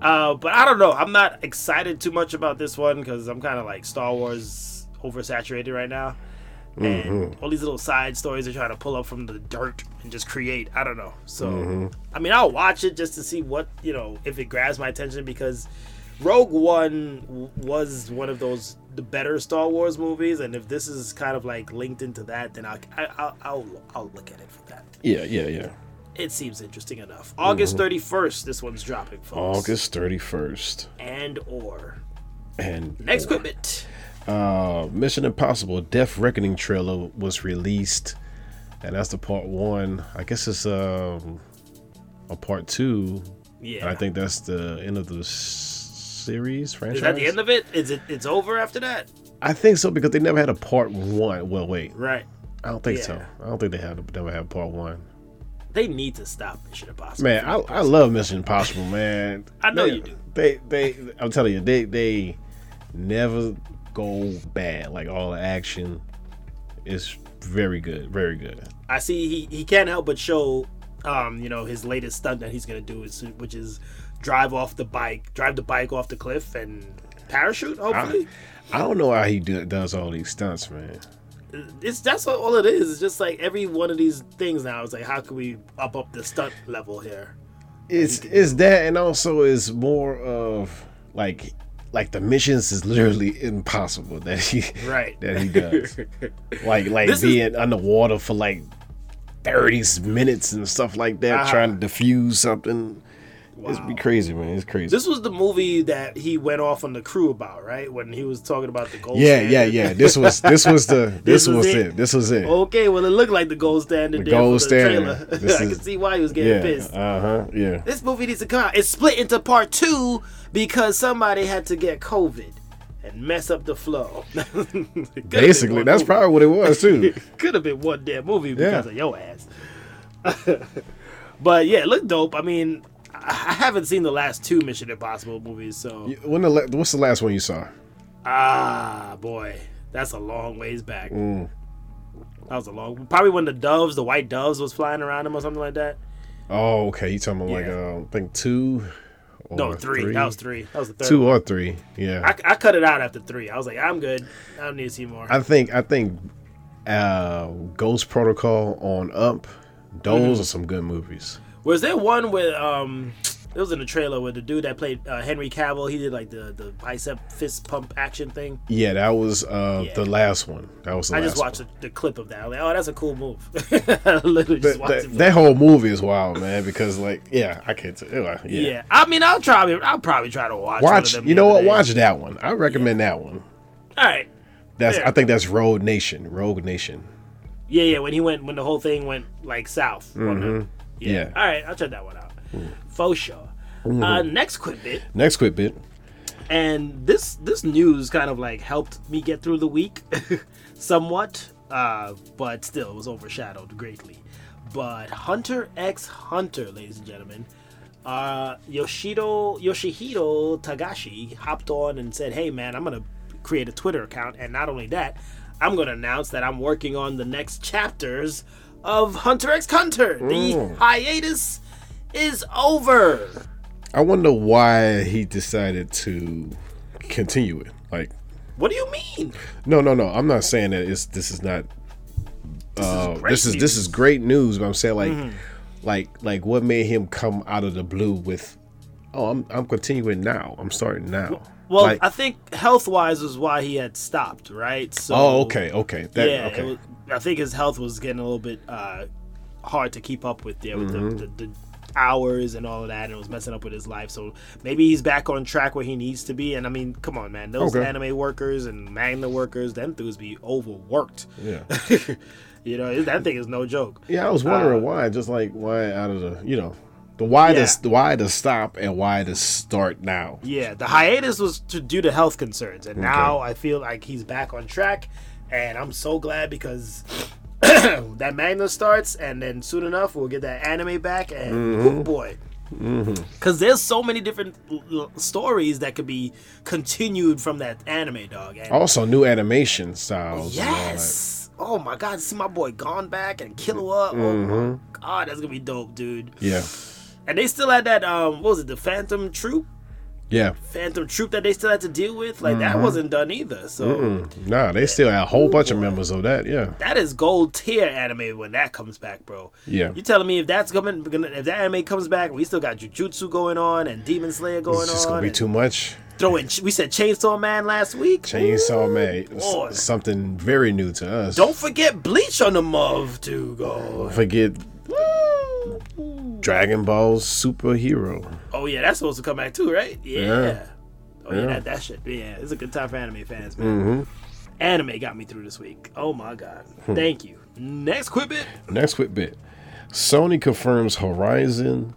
Uh but i don't know. I'm not excited too much about this one because i'm kind of like star wars oversaturated right now. And mm-hmm. all these little side stories they're trying to pull up from the dirt and just create. I don't know. So mm-hmm. I mean, I'll watch it just to see what you know if it grabs my attention because Rogue One was one of those the better Star Wars movies, and if this is kind of like linked into that, then I'll I, I'll, I'll I'll look at it for that. Yeah, yeah, yeah. It seems interesting enough. August thirty first, this one's dropping, folks. August thirty first, and or and next equipment. uh, Mission Impossible: Dead Reckoning trailer was released, and that's the part one. I guess it's um, a part two. Yeah, And I think that's the end of the series franchise. Is that the end of it? Is it? It's over after that? I think so because they never had a part one. Well, wait, Right. I don't think Yeah. so. I don't think they had never had part one. They need to stop Mission Impossible. Man, I, I love Mission Impossible, man. I know They- you do. They they I'm telling you, they they never go bad. Like all the action is very good, very good. I see he, he can't help but show, um, you know, his latest stunt that he's gonna do is which is drive off the bike, drive the bike off the cliff and parachute. Hopefully, I don't know how he do, does all these stunts, man. it's that's all it is. It's just like every one of these things now. It's like how can we up up the stunt level here? It's it's that, and also is more of like like the missions is literally impossible that he Right. that he does. like like This is- being underwater for like 30 minutes and stuff like that Uh-huh. trying to defuse something it's be crazy man it's crazy This was the movie that he went off on the crew about, right? When he was talking about the gold. yeah yeah standard. yeah this was this was the this, This was was it? it. this was it Okay, well, it looked like the gold standard. The gold the standard. I is- can see why he was getting yeah pissed. uh-huh yeah This movie needs to come out. It's split into part two because somebody had to get COVID and mess up the flow. basically that's probably what it was too could have been one damn movie because Yeah. of your ass. but yeah, it looked dope. I mean, I haven't seen the last two Mission Impossible movies, so when the la- what's the last one you saw ah boy, that's a long ways back. Mm. That was a long. Probably when the doves, the white doves, was flying around him or something like that. oh okay you talking about like Yeah. um, I think two or No, three. That was three. That was the third. two one. or three yeah I, I cut it out after three. I was like, I'm good. I don't need to see more. I think I think uh Ghost Protocol on Up those Mm-hmm. are some good movies. Was there one with um? It was in the trailer with the dude that played uh, Henry Cavill. He did like the the bicep fist pump action thing. Yeah, that was uh Yeah. the last one. That was the I just watched the, the clip of that. I was like, oh, that's a cool move. Literally just That, that, whole movie is wild, man. Because like, yeah, I can't. T- yeah. yeah. I mean, I'll try. I'll probably try to watch. Watch. You know what? day. Watch that one. I recommend that one. All right. That's. Yeah. I think that's Road Nation. Rogue Nation. Yeah, yeah. When he went, when the whole thing went like south. Mhm. Yeah. Yeah. All right. I'll check that one out. For sure. Mm-hmm. Uh, next quick bit. Next quick bit. and this this news kind of like helped me get through the week somewhat uh but still it was overshadowed greatly but hunter x hunter ladies and gentlemen uh yoshido yoshihiro togashi hopped on and said hey man i'm gonna create a twitter account and not only that i'm gonna announce that i'm working on the next chapters of hunter x hunter the Mm. hiatus is over I wonder why he decided to continue it. Like, what do you mean no, no, no. I'm not saying that it's this is not. Uh, this is this news. Mm-hmm. is great news. But I'm saying like, like, like what made him come out of the blue with, oh, I'm I'm continuing now. I'm starting now. Well, Like- I think health wise is why he had stopped, right? So oh, okay, okay, that, yeah, okay. was, I think his health was getting a little bit uh, hard to keep up with there with Mm-hmm. the, the, the hours and all of that, and it was messing up with his life. So maybe he's back on track where he needs to be. And I mean, come on, man, those Okay. anime workers and manga workers, them dudes be overworked. yeah. you know, that thing is no joke. Yeah, I was wondering why. Just like why out of the you know, the why Yeah. to why to stop and why to start now. Yeah, the hiatus was to due to health concerns, and now I feel like he's back on track, and I'm so glad because that manga starts, and then soon enough we'll get that anime back, and mm-hmm. oh boy, mm-hmm. because there's so many different l- l- stories that could be continued from that anime, dog. And Also, new animation styles. and all that. yes, oh my god, see my boy Gon Back and Killua. Oh my mm-hmm. god, that's gonna be dope, dude. Yeah. And they still had that um, what was it, the Phantom Troop? Yeah. Phantom Troop that they still had to deal with. Like that wasn't done either. So Mm. Nah, they still have a whole bunch of members of that. Yeah. that is gold tier anime when that comes back, bro. Yeah. You telling me if that's coming, if that anime comes back, we still got Jujutsu going on and Demon Slayer going on. It's just on. gonna be too much. throwing, we said Chainsaw Man last week. Chainsaw Man, Boy. s- something very new to us. Don't forget Bleach on the move to go. forget Dragon Ball Superhero. Oh yeah, that's supposed to come back too, right? Yeah. Yeah. Oh yeah, Yeah. that, that shit. Yeah, it's a good time for anime fans, man. Mm-hmm. Anime got me through this week. Oh my god. Hmm. Thank you. Next quick bit. Next quick bit. Sony confirms Horizon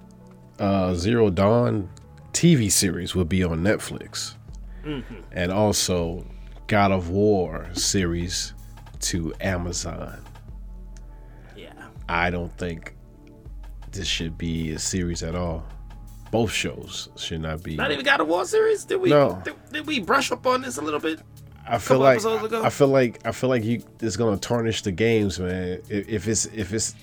uh, Zero Dawn TV series will be on Netflix. Mm-hmm. And also God of War series to Amazon. Yeah. I don't think this should be a series at all. Both shows should not be. Not even God of War series. Did we? No. Did, did we brush up on this a little bit? I feel like? I feel like I feel like you it's gonna tarnish the games, man. If, if it's if it's,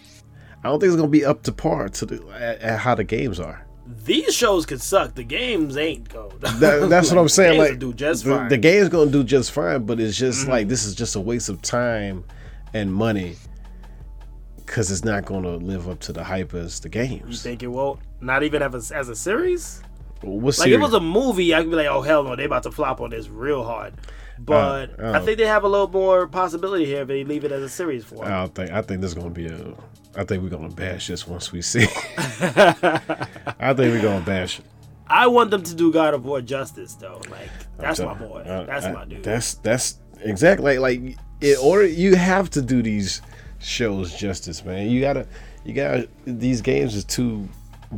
I don't think it's gonna be up to par to the at, at how the games are. These shows could suck. The games ain't go. That, that's what I'm saying. Like do just the, fine. Mm-hmm. the game's gonna do just fine, but it's just like this is just a waste of time and money because it's not gonna live up to the hype as the games. you think it won't? Not even as a, as a series. What's Like if it was a movie, I could be like, oh hell no, they about to flop on this real hard. But uh. I think they have a little more possibility here if they leave it as a series form. I don't think. I think this is gonna be a. I think we're gonna bash this once we see. I think we're gonna bash it. I want them to do God of War justice though. Like that's my boy. uh, That's I- my dude. That's that's exactly like, like in order you have to do these shows justice, man. You gotta you gotta these games is too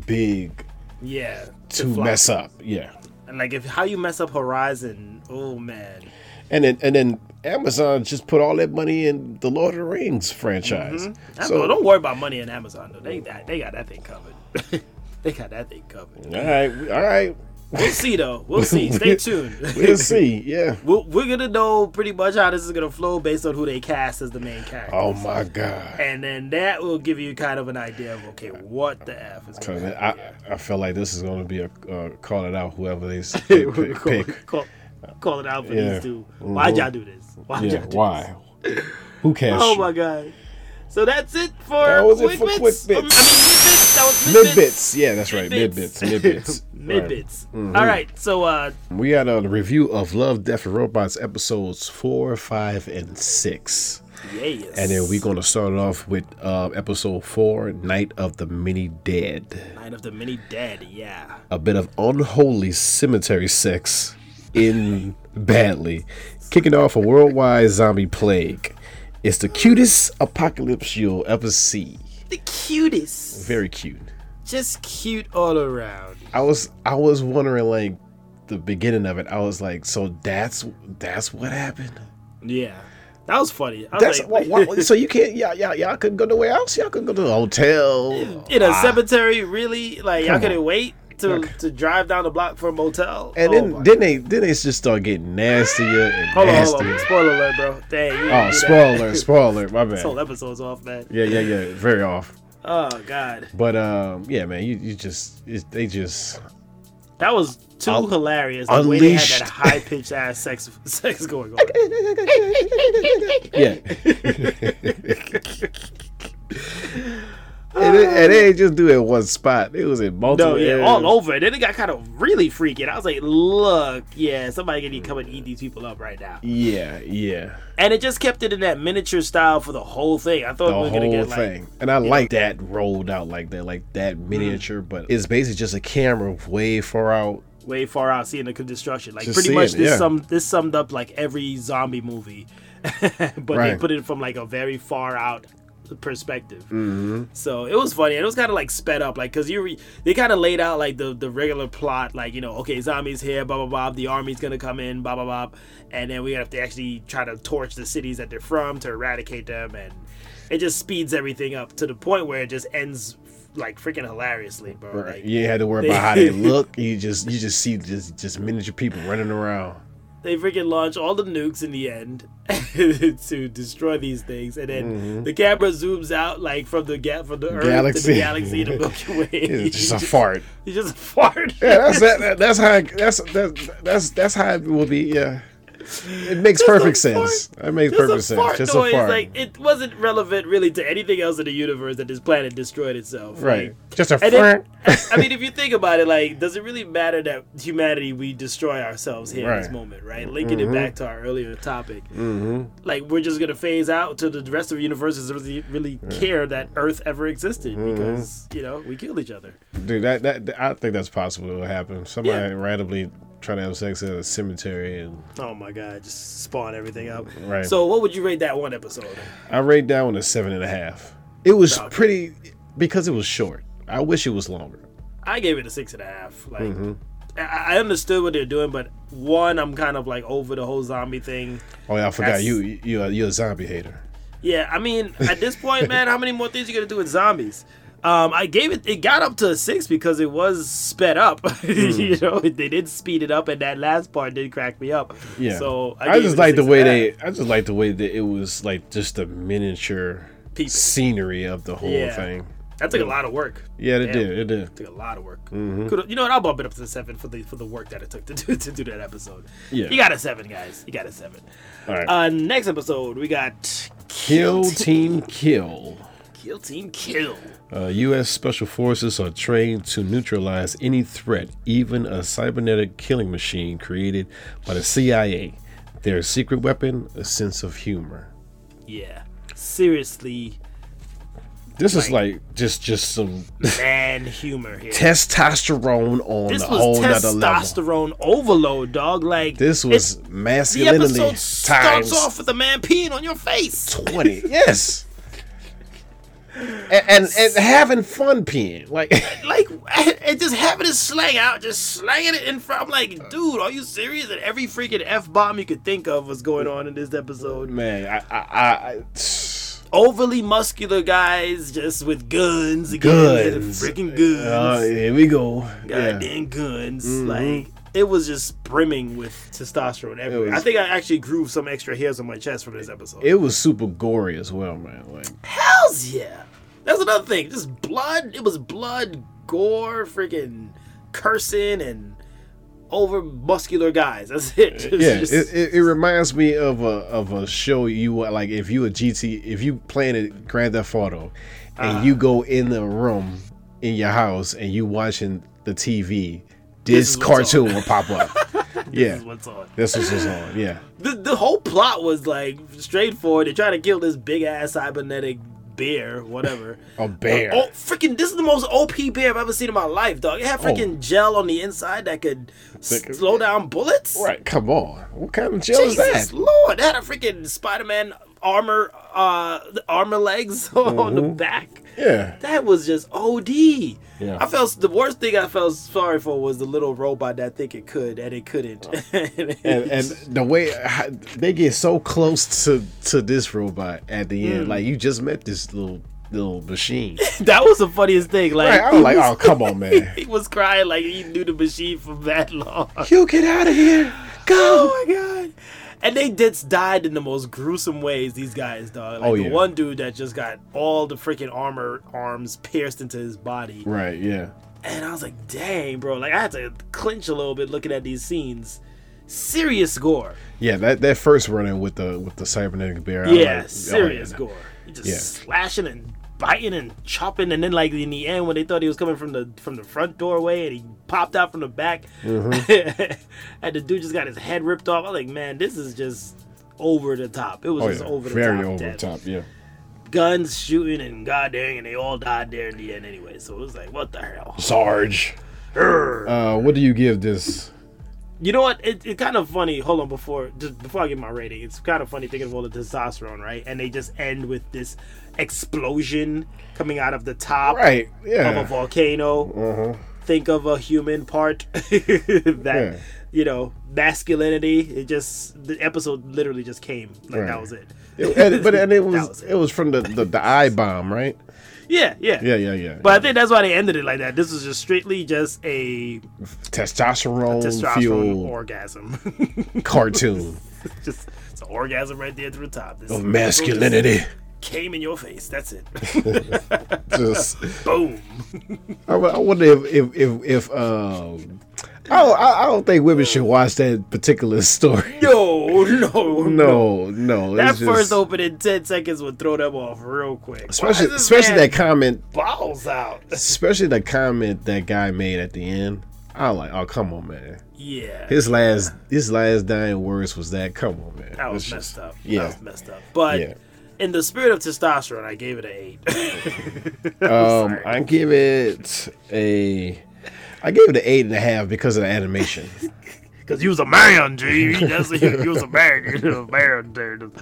big yeah. to flop. mess up. Yeah. And like if how you mess up Horizon, oh man. And then and then Amazon just put all that money in the Lord of the Rings franchise. Mm-hmm. So don't worry about money in Amazon though. They got they got that thing covered. they got that thing covered. all right, all right. We'll see though. We'll see. Stay tuned. We'll see. Yeah. We'll, we're gonna know pretty much how this is gonna flow based on who they cast as the main character. Oh my god. And then that will give you kind of an idea of okay, what the f is going on. I I feel like this is going to be a uh, call it out whoever they pick. call, call, call it out for Yeah. these two. Why'd Mhm. y'all do this? Why'd Yeah, y'all do why? Who cares? Oh my god. So that's it for That was it quick for bits. quick Um, I mean, bits. mid bits. That was Mid mid bits. Yeah, that's right. Mid bits. Mid bits. mid bits. All right. So uh, We got a review of Love, Death, and Robots episodes four, five, and six. yes. And then we're going to start off with uh, episode four, Night of the Mini Dead. Night of the Mini Dead. Yeah. A bit of unholy cemetery sex in badly, kicking off a worldwide zombie plague. It's the cutest apocalypse you'll ever see. The cutest. Very cute. Just cute all around. I was I was wondering like the beginning of it. I was like, so that's that's what happened. Yeah. That was funny. I was That's like, wha- wha- so you can't y'all, y'all y'all couldn't go nowhere else. Y'all couldn't go to a hotel. in a Ah. cemetery, really? Like y'all couldn't on. wait to, Okay. to drive down the block for a motel? And Oh then my- then they then they just start getting nastier and hold on, hold nastier. on. Spoiler alert, bro. Dang. You Oh, spoiler, spoiler, my bad. This whole bad. episode's off, man. Yeah, yeah, yeah, very off. Oh god, But um, yeah, man, you, you just it, they just that was too Un- hilarious. The way they had that high pitched ass sex sex going on. yeah. and, it, and they oh. just do it in one spot. It was in multiple. No, yeah, areas. all over. And then it got kind of really freaky. I was like, look, yeah, somebody can come and eat these people up right now. Yeah, yeah. And it just kept it in that miniature style for the whole thing. I thought the we were gonna whole get like thing. and I like that rolled out like that, like that mm-hmm. miniature, but it's basically just a camera way far out. way far out seeing the destruction. Like Just pretty seeing much it, this yeah. sum this summed up like every zombie movie, but they put it from like a very far out perspective. Mm-hmm. So it was funny and it was kind of like sped up, like because you re- they kind of laid out like the the regular plot, like you know, okay, zombies here, blah blah blah, the army's gonna come in, blah blah blah, and then we have to actually try to torch the cities that they're from to eradicate them, and it just speeds everything up to the point where it just ends like freaking hilariously, bro. Like, You had to worry about how they look. You just you just see just just miniature people running around. They freaking launch all the nukes in the end. to destroy these things, and then mm-hmm. the camera zooms out like from the ga- from the Earth to the galaxy to Milky Way. It's just a fart. He's just a fart. Yeah, that's that, that- that's how that's that's that's that's how it will be. Yeah, it makes perfect a fart. sense. That makes perfect sense. Just noise. a fart. Like it wasn't relevant really to anything else in the universe that this planet destroyed itself. right. Like, Just a fart. I mean, if you think about it, like, does it really matter that humanity we destroy ourselves here in this moment, right? Linking it back to our earlier topic, Mm-hmm. like we're just gonna phase out to the rest of the universe doesn't really really care that Earth ever existed Mm-hmm. because you know we killed each other. Dude, that, that I think that's possible. It will happen. Somebody Yeah. randomly try to have sex at a cemetery, and Oh my god, just spawn everything up. Right. So, what would you rate that one episode? I rate that one a seven and a half. It was Okay. pretty because it was short. I wish it was longer. I gave it a six and a half. Like, Mm-hmm. I, I understood what they're doing, but one, I'm kind of like over the whole zombie thing. Oh yeah, I forgot That's- you you are, you're a zombie hater. Yeah, I mean, at this point, man, how many more things you gonna do with zombies? Um, I gave it. It got up to a six because it was sped up. Hmm. you know, they did speed it up, and that last part did crack me up. Yeah. So I, gave just like the way they. I just like the way that it was like just a miniature People. scenery of the whole Yeah. thing. That took a lot of work. Yeah, it Damn. did. It did. Took a lot of work. Mm-hmm. You know what? I'll bump it up to the seven for the for the work that it took to do to do that episode. Yeah. You got a seven, guys. You got a seven. All right. Uh, next episode we got Kill Team Kill. Kill Team Kill. Uh, U.S. Special Forces are trained to neutralize any threat, even a cybernetic killing machine created by the CIA. Their secret weapon, a sense of humor. Yeah. Seriously, This is like just just some man, humor here. testosterone on this was whole nother level. testosterone overload, dog. Like This was the episode starts off with a man peeing on your face. twenty. Yes. And, and and having fun peeing like Like and just having it slang out, just slanging it in front. I'm like, dude, are you serious? And every freaking f bomb you could think of was going on in this episode. man I I, I, I Overly muscular guys, just with guns again, Guns. freaking guns. uh, here we go yeah goddamn guns. Like it was just brimming with testosterone everywhere. was- I think I actually grew some extra hairs on my chest from this episode. it was super gory as well man like Yeah! That's another thing. Just blood. It was blood, gore, freaking cursing, and over muscular guys. That's it. Just- yeah, just- it, it, it reminds me of a of a show you like if you a GT if you playing it Grand Theft Auto and Uh-huh. you go in the room in your house and you watching the TV, this, is what's cartoon will pop up. Yeah, this is what's on. this was what's on. Yeah, The, the whole plot was like straightforward. They try to kill this big ass cybernetic bear, whatever. a bear. Oh, freaking! This is the most OP bear I've ever seen in my life, dog. It had freaking gel on the inside that could slow down bullets. Right, come on. What kind of gel is Jesus that? Lord, that had a freaking Spider-Man armor, uh, armor legs on the back. Yeah, That was just OD. Yeah. I felt the worst thing I felt sorry for was the little robot that think it could and it couldn't. and and the way how- they get so close to to this robot at the Mm. end, like you just met this little little machine. that was the funniest thing. Like Right, I was like, oh come on, man. he was crying like he knew the machine for that long. You get out of here. Go. Oh my god. And they did died in the most gruesome ways, these guys, dog. Like Oh, the one dude that just got all the freaking armor arms pierced into his body. Right, yeah. And I was like, dang, bro. Like I had to clinch a little bit looking at these scenes. Serious gore. Yeah, that, that first run-in with the with the cybernetic bear. Yeah, like, oh, serious yeah. gore. Just Yeah. slashing and biting and chopping, and then like in the end when they thought he was coming from the from the front doorway and he popped out from the back, Mm-hmm. and the dude just got his head ripped off. I was like, man, this is just over the top. It was Oh just yeah, over the very top. over the top. Yeah. Guns shooting and god dang, and they all died there in the end anyway. So it was like, what the hell? Sarge. Uh, what do you give this? You know what? It, it kind of funny. Hold on, before just before I give my rating, it's kind of funny thinking of all the testosterone, right? And they just end with this explosion coming out of the top Right. yeah. of a volcano. Uh-huh. Think of a human part that Yeah. you know masculinity. It just the episode literally just came like that was it. It- and- but and it was, was it. was from the, the the eye bomb, right? Yeah, yeah, Yeah, yeah, yeah. But I think that's why they ended it like that. This was just strictly just a testosterone, testosterone fuel orgasm. cartoon just it's an orgasm right there to the top. This of masculinity. Came in your face. That's it. Just, Boom. I, I wonder if if if, if um, I don't, I don't think women should watch that particular story. No, no, No, no. That just- first opening ten seconds would throw them off real quick. Especially especially that comment, balls out. especially the comment that guy made at the end. I was like, oh come on, man. Yeah, His last his last dying words was that. Come on, man. that was It's messed just- up. yeah. that was messed up. But Yeah. In the spirit of testosterone, I gave it an eight. Um. I give it a. I gave it an eight and a half because of the animation. Cause he was a man, G. That's you was a man. He was a man there, just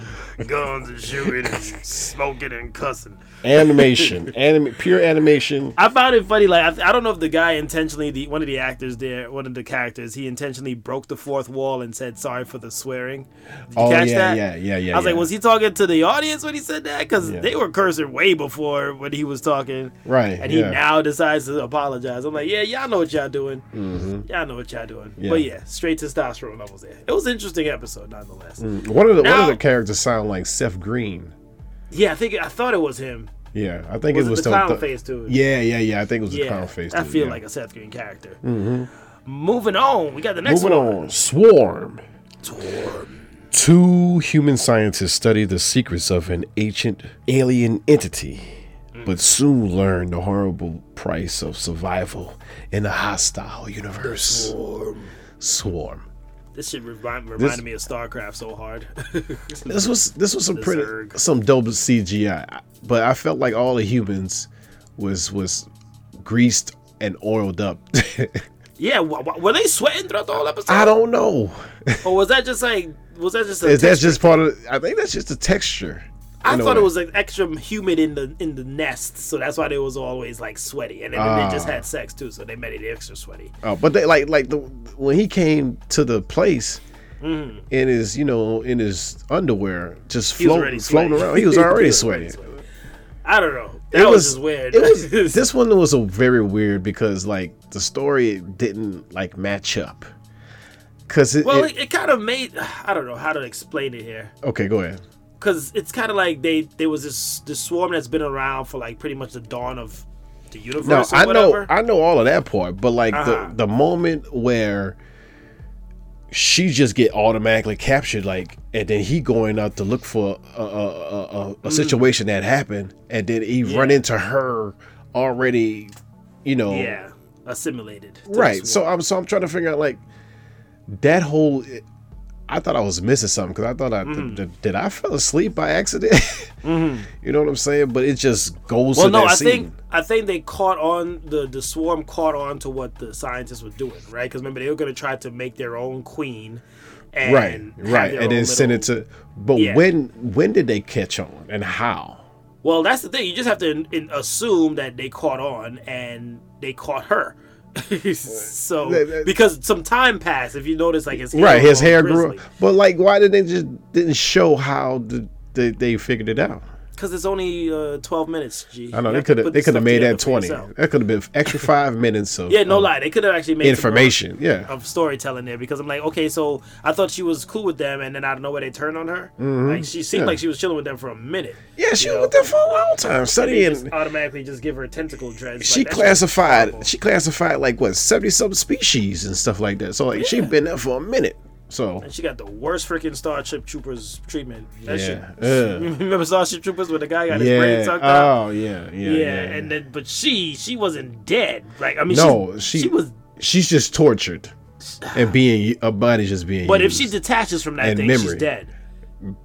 guns and shooting and smoking and cussing. Animation, anim- pure animation. I found it funny. Like I, I don't know if the guy intentionally, the one of the actors there, one of the characters, he intentionally broke the fourth wall and said sorry for the swearing. Did you Oh catch yeah, that? yeah, yeah, yeah. I was like, was he talking to the audience when he said that? Because Yeah. they were cursing way before when he was talking, right? and he yeah. now decides to apologize. I'm like, yeah, y'all know what y'all doing. Y'all know what y'all doing. Mm-hmm. Yeah. But yeah, straight testosterone levels there. It was an interesting episode, nonetheless. one of the one Now- of the characters sound like Seth Green. Yeah, I think I thought it was him. Yeah, I think Was it it was the clown face dude? Yeah, yeah, yeah. I think it was the clown face. I dude, feel yeah. like a Seth Green character. Mm-hmm. Moving on, we got the next one. Moving one. on, Swarm. Swarm. Two human scientists study the secrets of an ancient alien entity, mm. but soon learn the horrible price of survival in a hostile universe. Swarm. Swarm. This shit remind, reminded me of StarCraft so hard. This was this was some pretty Zerg. some dope CGI, but I felt like all the humans was was greased and oiled up. yeah, w- w- were they sweating throughout the whole episode? I don't know. Or was that just like was that just a Is that just part of? I think that's just the texture. I thought it was like extra humid in the in the nest, so that's why they was always like sweaty, and then they just Ah. had sex too, so they made it extra sweaty. Oh, but they like like the when he came to the place Mm-hmm. in his you know in his underwear, just He was float, already floating around. He was already sweating. I don't know. That was, just weird. It was this one was a very weird because like the story didn't like match up. Cause it, well, it- it, it kind of made I don't know how to explain it here. okay, go ahead. Because it's kind of like they there was this this swarm that's been around for like pretty much the dawn of the universe. No, I know. I know all of that part, but like Uh-huh. the the moment where she just get automatically captured, like, and then he going out to look for a a, a, a, a situation that happened, and then he run Mm. Into her already, you know, yeah, assimilated. right. So. I'm so I'm trying to figure out like that whole. I thought I was missing something because I thought I Mm-hmm. did, did I fell asleep by accident. You know what I'm saying? But it just goes well, to no, I scene. think I think they caught on the the swarm caught on to what the scientists were doing, right? Because remember they were going to try to make their own queen, and right right and then send it to but Yeah. when when did they catch on and how Well, that's the thing. You just have to in, in- assume that they caught on and they caught her. so because some time passed, if you notice, like his hair right his hair grew. grizzly. but like why did they just didn't show how the, they, they figured it out Because it's only uh, 12 minutes, G. i know You they could have they could have made that 20 that could have been extra five minutes of Yeah, no of lie. They could have actually made information yeah of storytelling there because I'm like, okay, so I thought she was cool with them, and then I don't know where they turned on her. Like she seemed Mm-hmm. Yeah. like she was chilling with them for a minute. yeah she was know. with them for a long time studying just automatically just give her tentacle dreads. she like, classified she classified like what 70 something species and stuff like that so like she Yeah. been there for a minute so And she got the worst freaking Starship Troopers treatment. That Yeah. shit. Remember Starship Troopers when the guy got his brain sucked out? oh yeah yeah yeah, yeah, and then but she she wasn't dead. Like I mean, No, she, she- was. she's just tortured and being a body just being But if she detaches from that thing, memory. she's dead.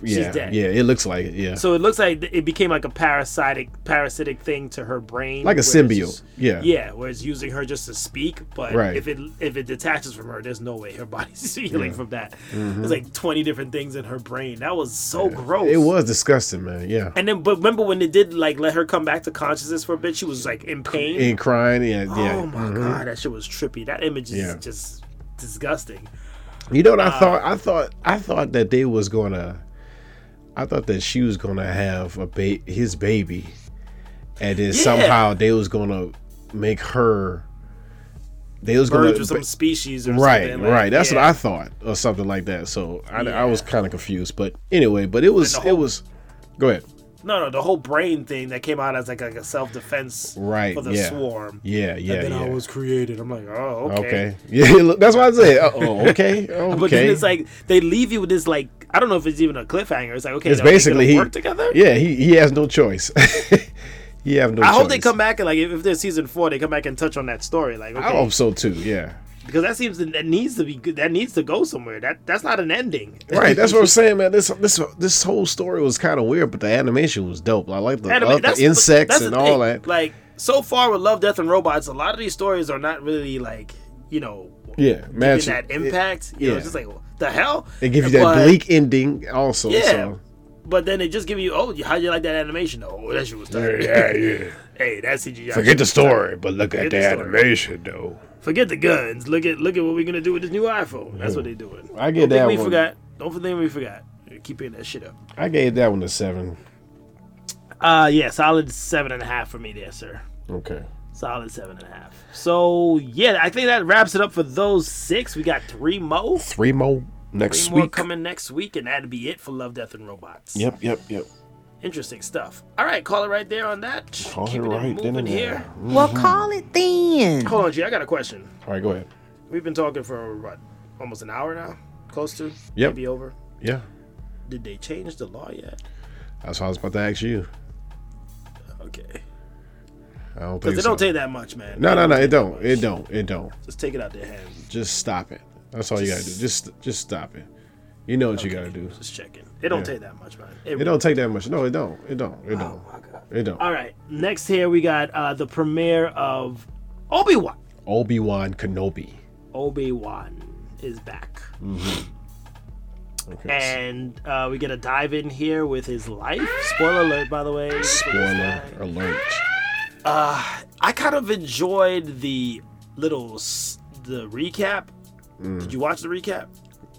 Yeah, dead. Yeah, it looks like it. Yeah, So it looks like it became like a parasitic parasitic thing to her brain, like a symbiote. yeah, Yeah, where it's using her just to speak, but Right. if it if it detaches from her, there's no way her body's healing Yeah. Mm-hmm. from that. There's like 20 different things in her brain. That was so gross. It was disgusting, man. Yeah, And then, but remember when they did like let her come back to consciousness for a bit? She was like in pain. and crying. Yeah, yeah. Oh my mhm. god, that shit was trippy. That image is Yeah. just disgusting. You know what I Uh, thought? I thought I thought that they was gonna. I thought that she was gonna have a ba- his baby, and then Yeah. somehow they was gonna make her. They was Birds gonna some species or right, something. like- right. That's yeah. what I thought, or something like that. So I, I was kind of confused, but anyway, but it was the it was. Go ahead. No, no, the whole brain thing that came out as like, like a self defense Right. for the yeah. swarm. Yeah. Yeah. and then yeah. I was created. I'm like, oh, okay. okay. Yeah. look, That's what I said. Oh, okay. Okay. But then it's like they leave you with this like I don't know if it's even a cliffhanger. It's like okay, It's are they gonna basically he work together. Yeah, he he has no choice. he have no. I choice. hope they come back and like if, if there's season four, they come back and touch on that story. Like okay, I hope so too. Yeah. Because that seems to, that needs to be good. That needs to go somewhere. That that's not an ending. Right. That's what I'm saying, man. This this this whole story was kind of weird, but the animation was dope. I like the, I Anime- uh, like that's- the insects and the all thing. that. Like so far with Love, Death, and Robots, a lot of these stories are not really like you know Yeah, giving that impact. you know, yeah. it's just like the hell. They give you that bleak ending also. Yeah. So. But then they just give you, oh, how do you like that animation? Oh, that shit was tight. yeah. Hey, that CGI. Forget the story, but look Forget at the the animation though. Forget the guns. Look at look at what we're gonna do with this new iPhone. That's what they're doing. I get that we one. forgot. Don't think we forgot. Keep hitting that shit up. I gave that one a seven. Uh yeah, solid seven and a half for me there, sir. Okay. Solid seven and a half. So yeah, I think that wraps it up for those six. We got three more. Three more next Three more week. coming next week, and that'd be it for Love, Death, and Robots. Yep, yep, yep. Interesting stuff. All right, call it right there on that. Call Keep it right then moving and here. there. Well, call it then. Hold on, G. I got a question. All right, go ahead. We've been talking for what, almost an hour now, close to. Yep. Maybe over. Yeah, Did they change the law yet? that's what I was about to ask you. Okay. I don't think Because it so. don't take that much, man. no, no, no. It don't. It don't. It don't. Just take it out of their hands. Just stop it. That's all you gotta do. Just, just stop it. You know what you gotta do. Just checking. It don't Yeah. take that much, man. It don't take that much. No, it don't. It don't. It don't. Oh my god. It don't. All right. Next here we got uh, the premiere of Obi Wan. Obi Wan Kenobi. Obi Wan is back, Okay. and uh, we get a dive in here with his life. Spoiler alert, by the way. Spoiler alert. Uh, I kind of enjoyed the little the recap. Mm. Did you watch the recap?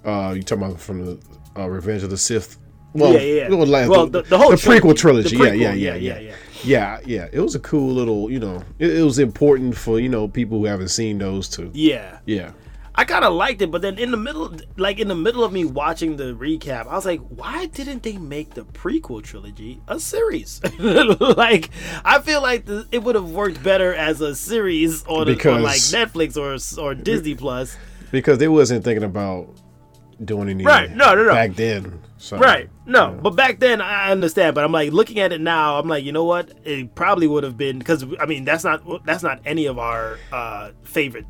Uh, you talking about from the uh, Revenge of the Sith? Well, yeah, yeah, yeah. Well, like, Well, the, the- the whole prequel trilogy. trilogy. The yeah, prequel, yeah, yeah, yeah, yeah, yeah, yeah, yeah. It was a cool little. You know, it, it was important for you know people who haven't seen those to. Yeah. Yeah. I kind of liked it, but then in the middle, like in the middle of me watching the recap, I was like, why didn't they make the prequel trilogy a series? like, I feel like the, it would have worked better as a series on, a, on like Netflix or or Disney Plus. Because they wasn't thinking about doing any Right, no, no, no. back then. So, Right. No, but back then I understand. But I'm like looking at it now. I'm like, you know what? It probably would have been because I mean that's not that's not any of our uh, favorite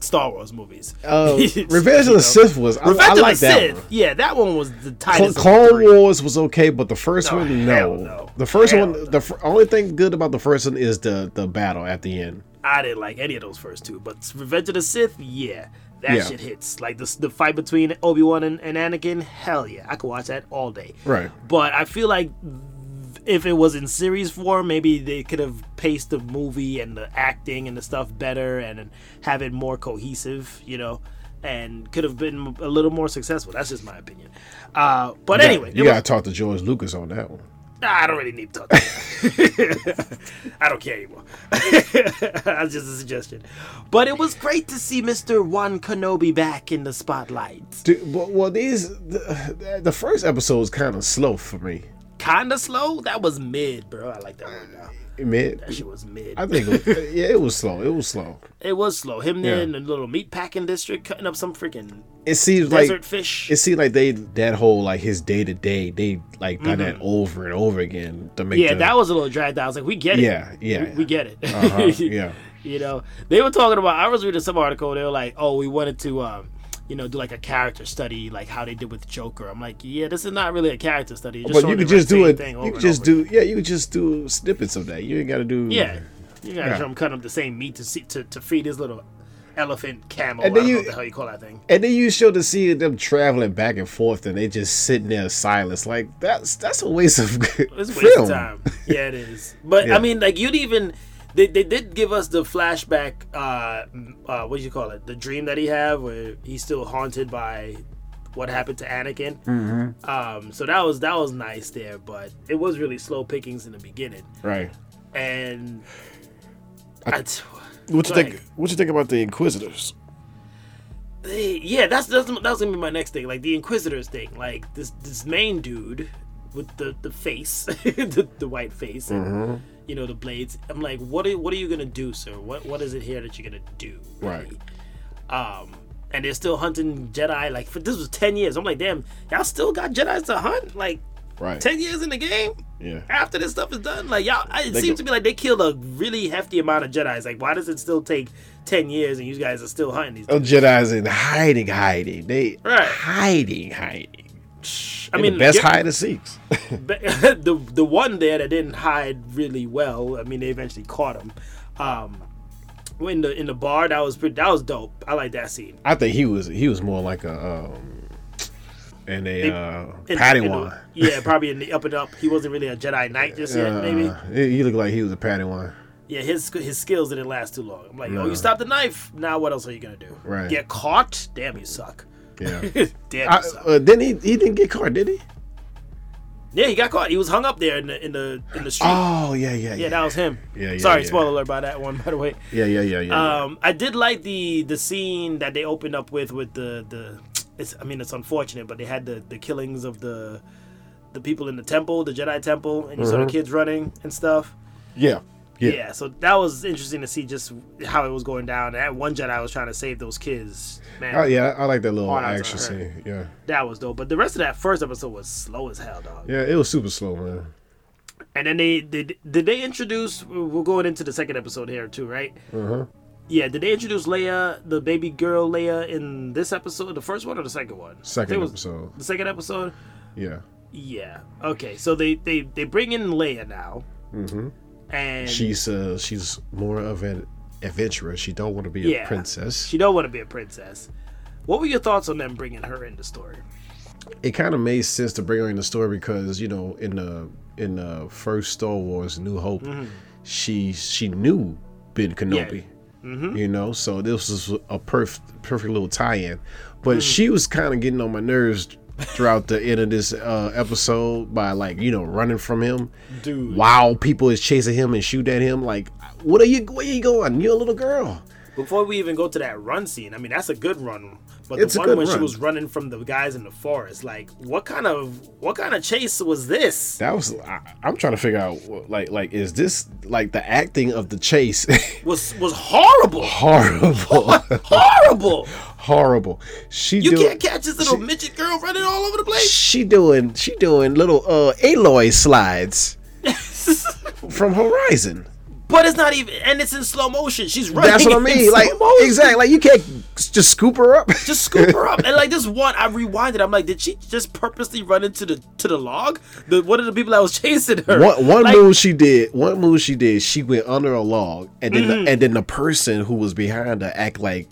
Star Wars movies. Uh, Revenge of know? the Sith was. I, Revenge I of like the that Sith. one. Yeah, that one was the tightest. of the Clone. Wars was okay, but the first No, one, no. no. The first Hell one, no. the fir- only thing good about the first one is the the battle at the end. I didn't like any of those first two, but Revenge of the Sith, yeah, that Yeah. shit hits. Like the the fight between Obi Wan and, and Anakin, hell yeah, I could watch that all day. Right. But I feel like if it was in series form, maybe they could have paced the movie and the acting and the stuff better and have it more cohesive, you know, and could have been a little more successful. That's just my opinion. Uh, but Yeah, anyway, you gotta was- talk to George Lucas on that one. Nah, I don't really need to talk. To. I don't care anymore. That's just a suggestion. But it was great to see Mr. One Kenobi back in the spotlight. Dude, well, well, these the, the first episode was kind of slow for me. Kinda slow. That was mid, bro. I like that one now. Mid, That shit was mid. I think, it was, yeah, it was slow. It was slow. It was slow. Him there Yeah. in the little meat packing district cutting up some freaking It seems desert like fish. it seemed like they that whole like his day to day they like done that over and over again to make Mm-hmm. yeah, the, that was a little dragged out. I was like, we get it. Yeah, yeah. We, we get it. uh-huh, yeah you know, they were talking about. I was reading some article. They were like, "Oh, we wanted to, um, you know, do like a character study, like how they did with Joker." I'm like, "Yeah, this is not really a character study. Just but you could just do it. You could just do yeah. You could just do snippets of that. You ain't got to do Yeah, you gotta Yeah. show him cutting up the same meat to see to, to feed his little elephant camel. And then you- the hell you call that thing. And then you show to see them traveling back and forth, and they just sitting there in silence. Like that's that's a waste of It's a waste film. of time. Yeah, it is. But Yeah. I mean, like you'd even they, they did give us the flashback. Uh, uh, what do you call it? The dream that he had, where he's still haunted by what happened to Anakin. Mm-hmm. Um, so that was that was nice there, but it was really slow pickings in the beginning. Right. And I, What you Go think? What you think about the Inquisitors? They- yeah, that's that's that's gonna be my next thing. Like the Inquisitors thing. Like this this main dude with the the face, the, the white face, Mm-hmm. You know the blades. I'm like, what are what are you gonna do, sir? What what is it here that you're gonna do? Right. Um, and they're still hunting Jedi. Like for this was ten years. I'm like, damn, y'all still got Jedi's to hunt? Like Right. ten years in the game. Yeah. After this stuff is done, like y'all, it They seems go- to me like they killed a really hefty amount of Jedi's. Like, why does it still take ten years and you guys are still hunting these? Oh, Jedi's in hiding, hiding. They Right. hiding, hiding. I mean, the best get- hide and seeks. The the one there that didn't hide really well. I mean, they eventually caught him. Um, in the in the bar, that was pretty. That was dope. I like that scene. I think he was he was more like a um and a uh In- in Padawan. the- yeah, probably in the up and up. He wasn't really a Jedi Knight just yet. maybe. Uh, he he looked like he was a Padawan. Yeah, his his skills didn't last too long. I'm like, oh, you stopped the knife. Now what else are you gonna do? Right. Get caught? Damn, you suck. Yeah. Damn, I, uh, then he he didn't get caught, did he? yeah, he got caught. He was hung up there in the in the in the street. Oh yeah, yeah, yeah, yeah, that was him. Yeah, yeah, Sorry, yeah. spoiler alert by that one. By the way. yeah, yeah, yeah, yeah. Um, I did like the the scene that they opened up with with the the. It's I mean it's unfortunate, but they had the the killings of the the people in the temple, the Jedi temple, and you saw the kids running and stuff. yeah, Yeah. yeah, so that was interesting to see just how it was going down. That one Jedi was trying to save those kids. Man, Oh yeah, I like that little action scene. Yeah, that was dope. But the rest of that first episode was slow as hell, dog. yeah, it was super slow, man. And then they did did they introduce? We're going into the second episode here too, right? Uh huh. Yeah, did they introduce Leia, the baby girl Leia, in this episode, the first one or the second one? Second episode. The second episode. Yeah. Yeah. Okay, so they they they bring in Leia now, Mm-hmm. And She's uh she's more of an adventurer. She don't want to be Yeah. a princess. she don't want to be a princess. What were your thoughts on them bringing her in the story? it kind of made sense to bring her in the story because you know in the in the first Star Wars New Hope, Mm-hmm. she she knew Ben Kenobi. Mm-hmm. You know, so this was a perfect perfect little tie-in. But Mm. she was kind of getting on my nerves throughout the end of this uh, episode by like you know running from him Dude. while people is chasing him and shoot at him. Like, what are you? Where you going? You're a little girl. Before we even go to that run scene, I mean that's a good run. But It's the one when she was running from the guys in the forest, like what kind of what kind of chase was this? That was I, I'm trying to figure out like like is this like the acting of the chase Was was horrible, horrible horrible. horrible. She You do, can't catch this little midget girl running all over the place. she doing she doing little uh Aloy slides from Horizon. But it's not even, and it's in slow motion. She's running. That's what I mean. Like exactly. Like you can't just scoop her up. Just scoop her up, and like this one, I rewinded. I'm like, did she just purposely run into the to the log? The one of the people that was chasing her. One one Like, move she did. One move she did. She went under a log, and then Mm-hmm. the, and then the person who was behind her act like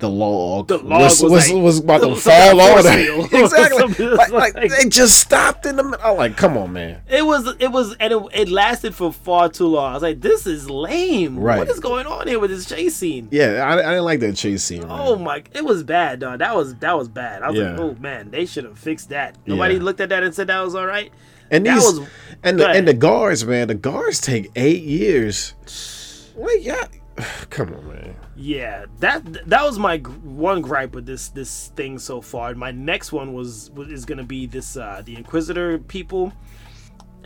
the log, The log was, was was, like- was about to was like a fall on force her. field exactly. Like, like, Like- they just stopped in the middle. I'm like, come on, man. It was it was and it, it lasted for far too long. I was like, this is lame. Right. What is going on here with this chase scene? Yeah, I, I didn't like that chase scene. man. Oh my! It was bad, dog. That was that was bad. I was like, oh man, they should have fixed that. Nobody Yeah. looked at that and said that was all right. and that these was- and the, and the guards, man. The guards take eight years. Wait, yeah. Come on, man. Yeah, that that was my one gripe with this this thing so far. My next one was, is gonna be this uh the Inquisitor people,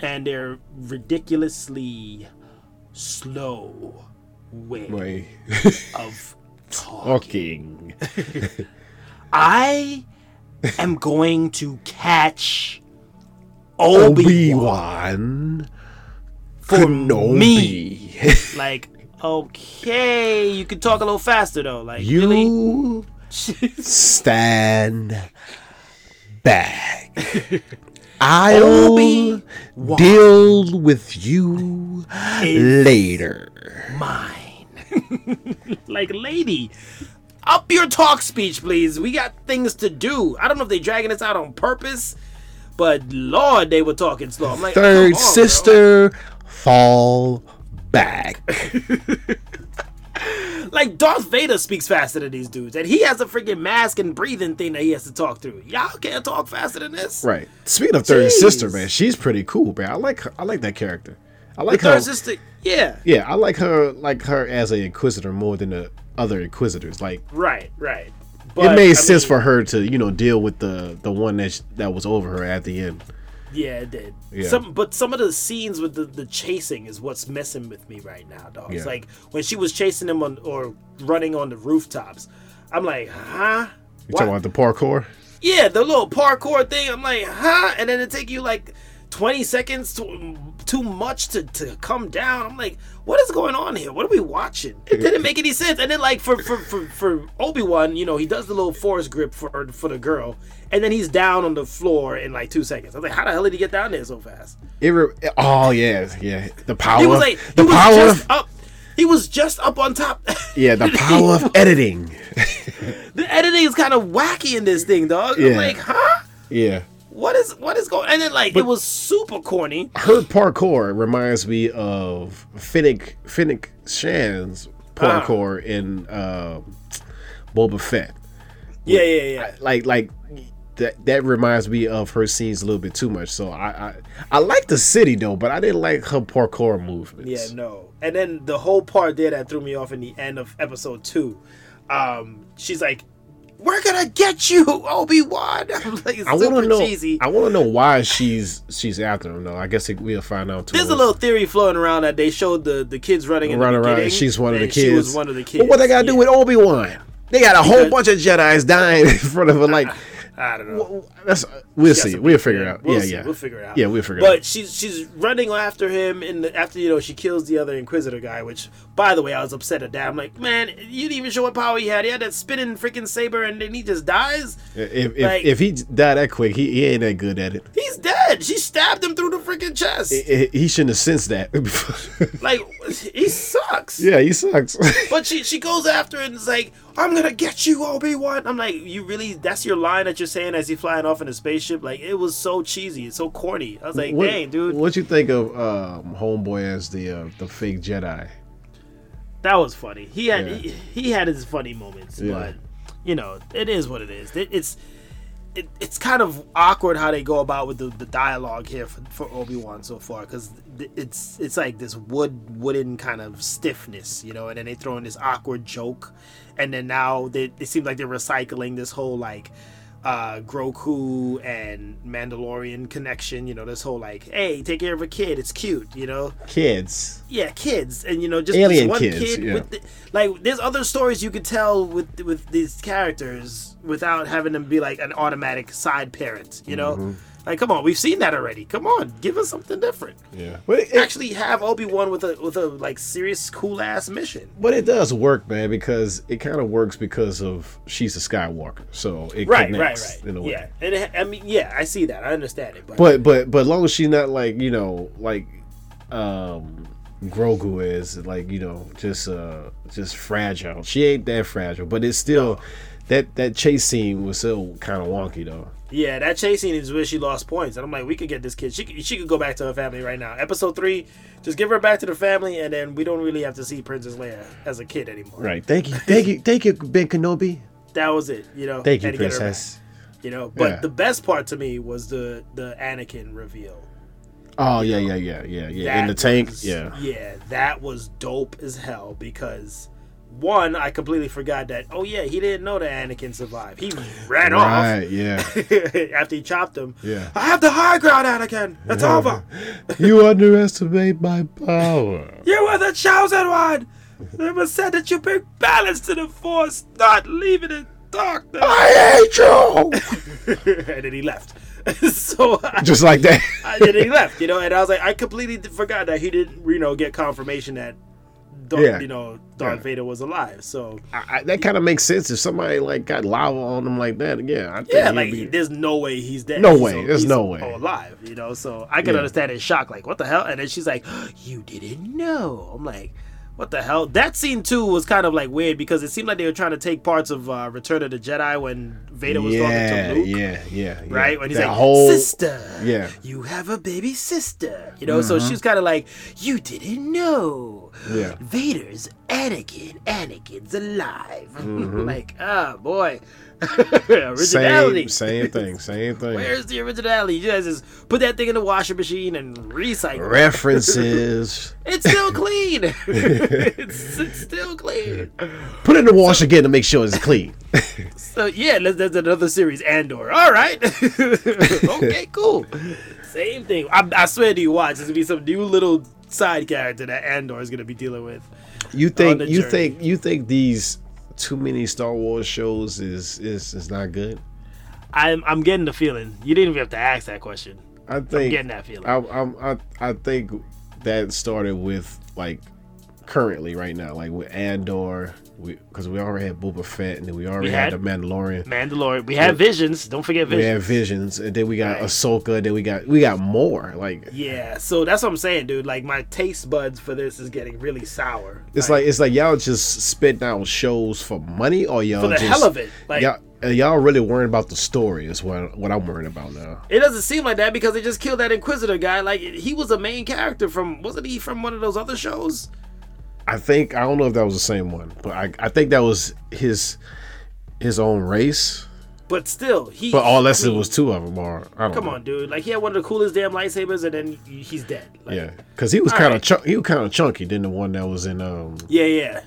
and their ridiculously slow way Wait, of talking. talking. I am going to catch Obi Wan Wan for Kenobi. me. Like, okay, you can talk a little faster though. Like, really? You stand back. I'll deal with you later. mine. like, lady, up your talk speech, please. We got things to do. I don't know if they're dragging us out on purpose, but Lord, they were talking slow. I'm like, Third on, bro. sister, fall back. like Darth Vader speaks faster than these dudes, and he has a freaking mask and breathing thing that he has to talk through. Y'all can't talk faster than this. Right. Speaking of third Jeez. sister, man, she's pretty cool, man. I like her. I like that character. I like The her. third sister, yeah, Yeah, I like her. Like her as a inquisitor more than the other inquisitors. Like right, right. it made I sense mean, for her to you know deal with the the one that sh- that was over her at the end. Yeah, it did. Yeah. Some, but some of the scenes with the, the chasing is what's messing with me right now, dog. It's like when she was chasing him on or running on the rooftops. I'm like, huh? You talking about the parkour? Yeah, the little parkour thing. I'm like, huh? And then it take you like 20 seconds to, too much to, to come down. I'm like, what is going on here? What are we watching? It didn't make any sense. And then like for for for, for Obi Wan, you know, he does the little force grip for for the girl, and then he's down on the floor in like two seconds. I was like, how the hell did he get down there so fast? It re- oh yeah, yeah. The power. He was like, the he was power. just up. He was just up on top. yeah, the power of editing. the editing is kind of wacky in this thing, dog. I'm like, huh? Yeah. What is what is going? And then like it was super corny. her parkour reminds me of Fennec Fennec Shand's parkour in um, Boba Fett. Yeah, yeah, yeah. Like like that that reminds me of her scenes a little bit too much. So I I, I like the city though, but I didn't like her parkour movements. Yeah, no. And then the whole part there that threw me off in the end of episode two, um, she's like, "We're gonna get you, Obi Wan." I'm like, I want to know. cheesy. I want to know why she's she's after him though. I guess it, we'll find out. There's a little theory floating around that they showed the the kids running in run the around. And she's one of the kids. She was one of the kids. But what they got to do with Obi Wan? They got a whole Because- bunch of Jedi's dying in front of her. Like I don't know. Well, That's we'll see. We'll figure it out. We'll yeah, see. yeah. We'll figure it out. Yeah, we'll figure but it out. But she's she's running after him, and after you know she kills the other Inquisitor guy. Which, by the way, I was upset at that. I'm like, man, you didn't even show what power he had. He had that spinning freaking saber, and then he just dies. If if, like- if he died that quick, he, he ain't that good at it. He's dead. She stabbed him through the freaking chest. He- He shouldn't have sensed that. like he sucks. yeah, he sucks. But she she goes after it and is like, I'm gonna get you, Obi Wan. I'm like, you really? That's your line that you're saying as he flying off in a spaceship? Like it was so cheesy, it's so corny. I was like, what, dang, dude, What you think of um, Homeboy as the uh, the fake Jedi? that was funny. He had Yeah. he, he had his funny moments, Yeah. but you know, it is what it is. It, it's it, it's kind of awkward how they go about with the, the dialogue here for, for Obi Wan so far because it's it's like this wood wooden kind of stiffness, you know, and then they throw in this awkward joke, and then now they it seems like they're recycling this whole like uh Grogu and Mandalorian connection, you know, this whole like, hey, take care of a kid, it's cute, you know Kids. yeah, kids, and you know, just Alien this one kids, kid yeah. with the, like. There's other stories you could tell with with these characters without having them be like an automatic side parent. You know, Mm-hmm. Like come on, we've seen that already. Come on, give us something different. Yeah, but it, Actually, have Obi Wan with a with a like serious cool ass mission. but it does work, man, because it kind of works because of she's a Skywalker, so it Right, right, connects right. in a way. Yeah, and it, I mean, yeah, I see that. I understand it, but, But but but as long as she's not like you know like um Grogu is like you know just uh just fragile. She ain't that fragile, but it's still that that chase scene was still kind of wonky though. Yeah, that chase scene is where she lost points, and I'm like, we could get this kid. She could, she could go back to her family right now. Episode three, just give her back to the family, and then we don't really have to see Princess Leia as a kid anymore. Right. Thank you. Thank you. Thank you, Ben Kenobi. That was it. You know. Thank you, Had to get her Princess. You know, but Yeah. the best part to me was the the Anakin reveal. Oh yeah yeah yeah yeah yeah. In the tank. was- yeah. Yeah, that was dope as hell because. One, I completely forgot that. Oh yeah, he didn't know that Anakin survived. He ran off. Right. Yeah. after he chopped him. Yeah. I have the high ground, Anakin. It's over. you underestimate my power. You were the chosen one! It was said that you bring balance to the force, not leaving it darkness. I hate you. and then he left. so I, Just like that. I, then he left, you know, and I was like, I completely forgot that he didn't, you know, get confirmation that, Darth, Yeah. you know, Darth Yeah. Vader was alive. So I, I, that kind of makes sense if somebody like got lava on them like that. Yeah. I think yeah, like be- there's no way he's dead. No way. There's he's no way. alive, you know. So I can Yeah. understand his shock, like what the hell? And then she's like, "You didn't know." I'm like, "What the hell?" That scene too was kind of like weird because it seemed like they were trying to take parts of uh, Return of the Jedi when Vader was yeah, talking to Luke. yeah, yeah, yeah. Right when he's that like, whole "Sister, Yeah. Mm-hmm. you have a baby sister," you know. So she's kind of like, "You didn't know, Yeah. Vader's Anakin, Anakin's alive. like, ah, boy. originality. Same, same thing, same thing. Where's the originality? You guys just put that thing in the washing machine and recycle. References. It's still clean. it's, it's still clean. Put it in the wash again to make sure it's clean. So yeah, that's another series, Andor. All right. okay, cool. Same thing. I, I swear to you, watch. There's gonna be some new little side character that Andor is gonna be dealing with. You think you journey. think you think these too many Star Wars shows is is is not good? I'm I'm getting the feeling. You didn't even have to ask that question. I I'm think getting that feeling. I, I'm, I I think that started with like currently right now, like with Andor, because we, already had Boba Fett, and then we already We had, had- the Mandalorian. Mandalorian. We have visions. Don't forget We visions. had Visions, and then we got Right. Ahsoka. Then we got we got more. Like Yeah, so that's what I'm saying, dude. Like my taste buds for this is getting really sour. it's like it's like y'all just spitting out shows for money, or y'all for the just, hell of it. Like y'all uh, y'all really worrying about the story is what what I'm worrying about now. it doesn't seem like that because they just killed that Inquisitor guy. Like he was a main character from wasn't he from one of those other shows? I think I don't know if that was the same one, but I I think that was his his own race. But still, he. But all unless I it mean, was two of them, or I don't Come know. on, dude. Like he had one of the coolest damn lightsabers, and then he's dead. Like, Yeah, because he was kind of right. he was kind of chunky than the one that was in um yeah, yeah.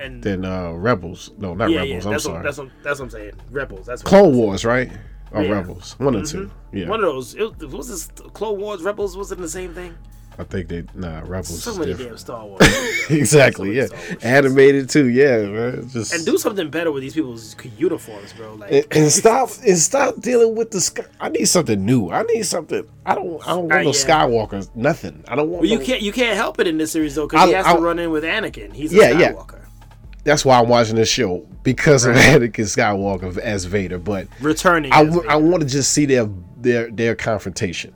And than uh Rebels. No, not yeah, Rebels. yeah. I'm That's sorry. what, that's what that's what I'm saying. Rebels. That's what Clone Wars, right? Or Yeah. Mm-hmm. Rebels? One or two. Yeah, One of those. It was, was this Clone Wars? Rebels? Was it the same thing? I think they nah Rebels. So many different. damn Star Wars. exactly. Yeah, So Star Wars. animated too. Yeah, man. Just and do something better with these people's uniforms, bro. Like and, and stop and stop dealing with the sky. I need something new. I need something. I don't. I don't want Uh, no yeah. Skywalkers. Nothing. I don't want. Well, you can't you can't help it in this series though because he has I- to run in with Anakin. He's a Yeah, yeah. Skywalker. That's why I'm watching this show because of Anakin Skywalker as Vader. But Returning. I, as Vader. I want to just see their their their confrontation.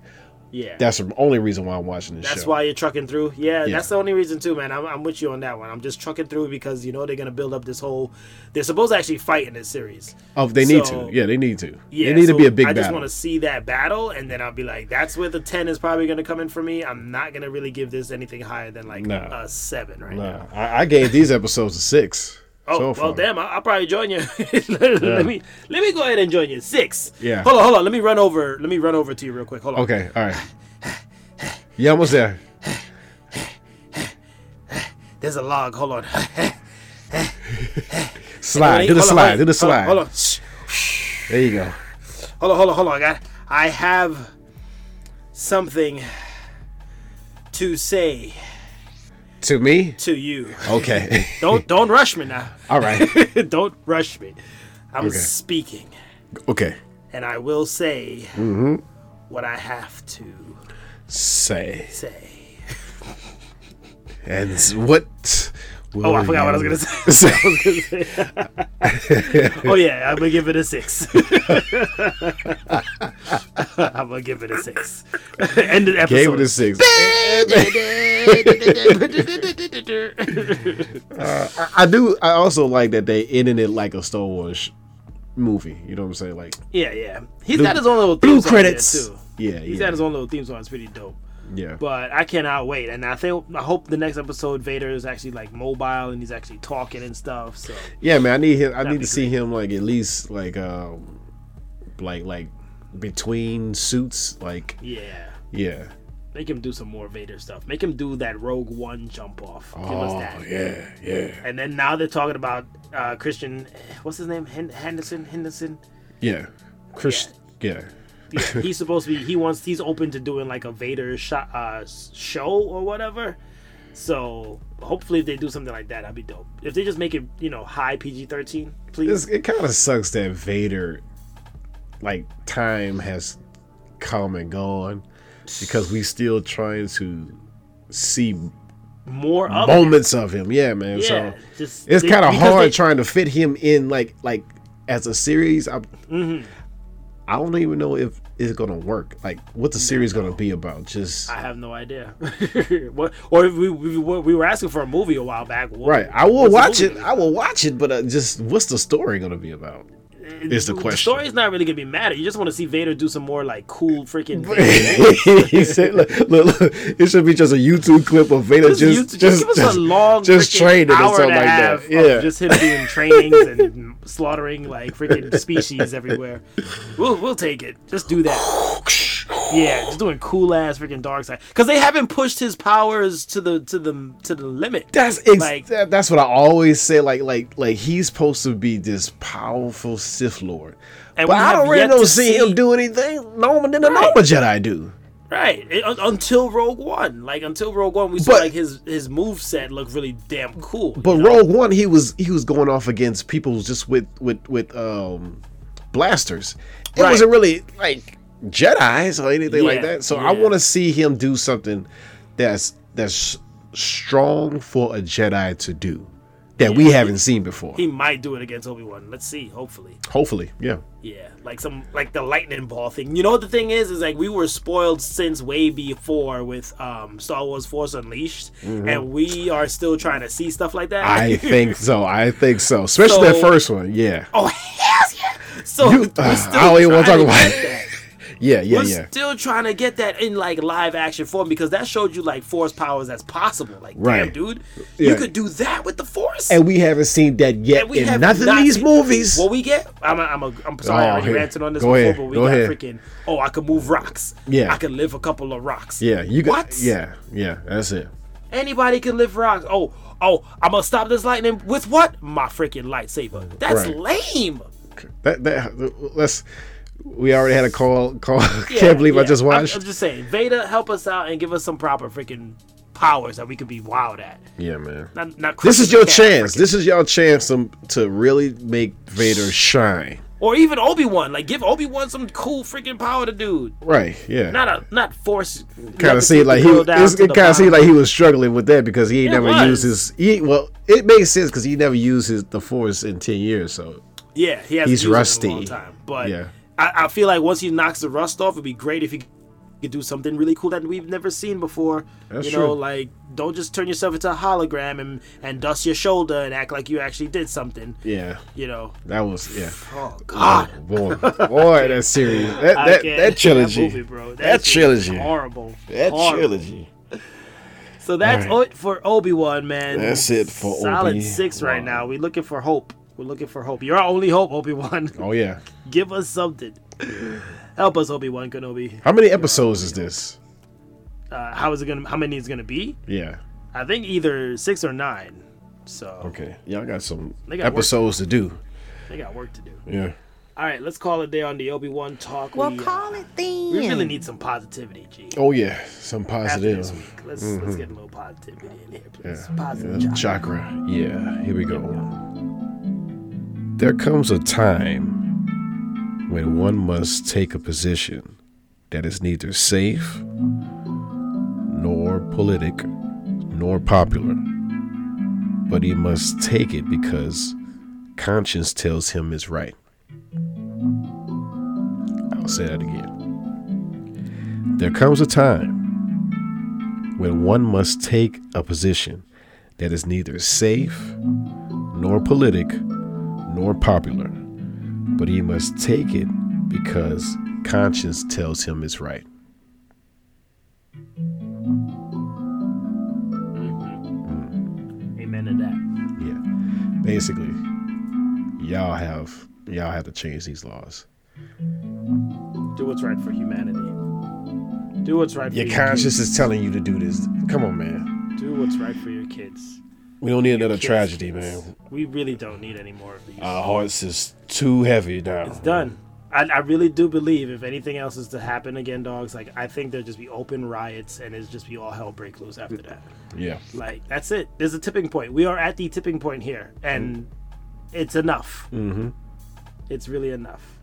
Yeah. That's the only reason why I'm watching this That's show. why you're trucking through. Yeah, Yeah. that's the only reason too, man. I'm, I'm with you on that one. I'm just trucking through because you know they're gonna build up this whole. They're supposed to actually fight in this series. Oh, they need to. Yeah, they need to. Yeah, they need so to be a big I just want to see that battle, and then I'll be like, that's where the ten is probably gonna come in for me. I'm not gonna really give this anything higher than like Nah. a seven right now. I, I gave these episodes a six. Oh so well, damn! I'll, I'll probably join you. let me let me go ahead and join you. Six. Yeah. Hold on, hold on. Let me run over. Let me run over to you real quick. Hold on. Okay, all right. You almost there. There's a log. Hold on. Slide. Do the slide. Do the slide. Hold on. Hold on. There you go. Hold on. Hold on. Hold on. I. I have something to say To me. to you. Okay. Don't don't rush me now. all right. don't rush me. I'm Okay. speaking, Okay. and I will say Mm-hmm. what I have to Say. say. And what? Oh, I forgot what I was gonna say. I was gonna say. oh yeah, I'm gonna give it a six. I'm gonna give it a six. End of the episode. Gave it a six. I, I do. I also like that they ended it like a Star Wars movie. You know what I'm saying? Like yeah, yeah. He's Blue- got his own little blue theme song there, credits. too. Yeah, He's yeah. got his own little theme song. It's pretty dope. Yeah. But I cannot wait, and I think I hope the next episode Vader is actually like mobile and he's actually talking and stuff. So Yeah, man. I need him. I need to see him like at least like um like like between suits. Like yeah, yeah. make him do some more Vader stuff. Make him do that Rogue One jump off. Give us Oh yeah, yeah, And then now they're talking about uh, Christian, what's his name? Henderson. Henderson. yeah. Chris. Yeah. Yeah, he's supposed to be. He wants. He's open to doing like a Vader uh, show or whatever. So hopefully, if they do something like that, that'd be dope. If they just make it, you know, high PG thirteen, please. It's, it kind of sucks that Vader, like time has come and gone, because we still trying to see More of moments of him. Yeah, man. Yeah, So just it's kind of hard they- trying to fit him in like like as a series. I, Mm-hmm. I don't even know if it's gonna work. Like what the series gonna be about. Just I have no idea. what? Or if we, we we were asking for a movie a while back. What, right. I will watch it. I will watch it. But uh, just what's the story gonna be about? Is the question. story's not really gonna be matter. You just want to see Vader do some more like cool freaking. he said, look, look, look, it should be just a YouTube clip of Vader Just, just, just, just, give us just, a long, just training or something like half that. Yeah. of just him doing trainings and slaughtering like freaking species everywhere. We'll we'll take it. Just do that. Yeah, just doing cool ass freaking dark side because they haven't pushed his powers to the to the to the limit. That's ex- Like- that- that's what I always say. Like like like he's supposed to be this powerful Sith Lord, And but I don't really don't to see, him do anything normal than a Right. normal Jedi do. Right it- un- until Rogue One, like until Rogue One, we saw But- like his his move set looked really damn cool. But you know? Rogue One, he was he was going off against people just with with with um blasters. It Right. wasn't really like Jedi's or anything like that. So I want to see him do something that's that's strong for a Jedi to do that we haven't seen before. he might do it against Obi Wan. Let's see. Hopefully. Hopefully, yeah. Yeah, like some like the lightning ball thing. You know what the thing is? Is like we were spoiled since way before with um Star Wars Force Unleashed, and we are still trying to see stuff like that. Mm-hmm. I think so. I think so. Especially that first one. Yeah. oh hell yeah! So You- uh, still I don't even wanna talk about it. Yeah, yeah, We're yeah. still trying to get that in like live action form because that showed you like force powers that's possible. Like, damn, dude, Yeah. you could do that with the force. And we haven't seen that yet And we in have none of these movies. What we get, I'm, a, I'm, a, I'm sorry, oh, I Oh, already here. ranted on this Go before, ahead. but we Go got ahead. freaking, oh, I can move rocks. Yeah. I can live a couple of rocks. yeah, you got. What? Yeah, yeah. That's it. Anybody can lift rocks. Oh, oh, I'm gonna stop this lightning with what? My freaking lightsaber. That's Right. lame. That that let's. We already had a call. Call. Yeah, Can't believe I yeah. just I'm- watched. I'm, just saying, Vader, help us out and give us some proper freaking powers that we could be wild at. yeah, man. Not, not This is your chance. freaking- This is your chance to, to really make Vader shine. or even Obi Wan. Like, give Obi Wan some cool freaking power to do. Right. Yeah. Not a not force. kind of seemed like he. It's, it kind of seemed like he was struggling with that because he ain't It never was. used his. He, well, it makes sense because he never used his the Force in ten years. So Yeah, he has He's used it in a rusty. long time. But Yeah. I, I feel like once he knocks the rust off, it'd be great if he could do something really cool that we've never seen before. That's you know, true. like don't just turn yourself into a hologram and and dust your shoulder and act like you actually did something. yeah, You know. that was yeah. Oh, oh God. Oh, boy, boy, that series, that that, that trilogy, movie, bro. that is trilogy. horrible. that Horrible. trilogy. So that's All it for Obi Wan, man. That's it for solid Obi-Wan. six right now. We're looking for hope. We're looking for hope. You're our only hope, Obi Wan. Oh yeah. Give us something. Help us, Obi Wan Kenobi. How many episodes is this? Uh, how is it gonna? How many is it gonna be? Yeah. I think either six or nine. So Okay. Y'all got some They got episodes to do. they got work to do. Yeah. All right, let's call it there on the Obi Wan talk. Well, we, uh, call it then. we really need some positivity, G. Oh yeah. Some After positive. this week, let's let's get a little positivity in here, please. Yeah. Positive Yeah, chakra. chakra. Yeah. Here we go. There comes a time when one must take a position that is neither safe nor politic nor popular, but he must take it because conscience tells him it's right. I'll say that again. There comes a time when one must take a position that is neither safe nor politic nor popular, but he must take it because conscience tells him it's right. Mm-hmm. Amen to that. Yeah. Basically, y'all have y'all have to change these laws. Do what's right for humanity. Do what's right for Your your conscience is telling you to do this. Come on, man. Do what's right for your kids. We don't need another Kids, tragedy, kids. man. We really don't need any more of these. Our hearts is too heavy now. It's done. I, I really do believe if anything else is to happen again, dogs, like I think there'll just be open riots and it's just be all hell break loose after that. Yeah. Like that's it. There's a tipping point. We are at the tipping point here, and it's enough. Mm-hmm. It's really enough.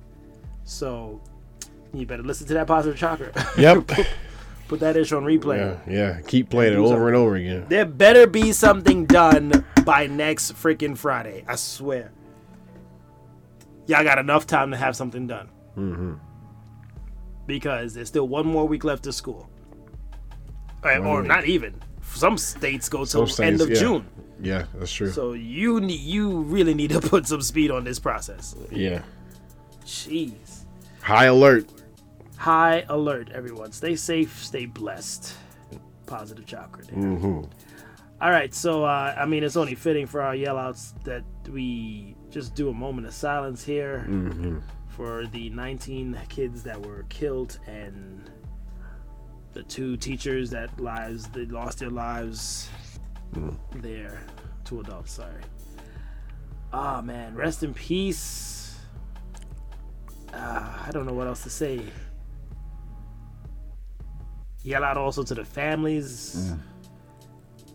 So you better listen to that positive chakra. Yep. Put that ish on replay. yeah. Yeah. Keep playing it over and over again. There better be something done by next freaking Friday. I swear. Y'all got enough time to have something done. Mm-hmm. Because there's still one more week left of school. Or, or week. not even. Some states go till Some end of yeah. June. Yeah, that's true. So you need, you really need to put some speed on this process. yeah. Jeez. High alert. High alert, everyone. Stay safe, stay blessed. Positive chakra. Mm-hmm. All right, so uh, I mean, it's only fitting for our yellouts that we just do a moment of silence here Mm-hmm. for the 19 kids that were killed and the two teachers that lives they lost their lives. There, two adults. Sorry. Ah man, rest in peace. Ah, I don't know what else to say. Yell out also to the families. Mm.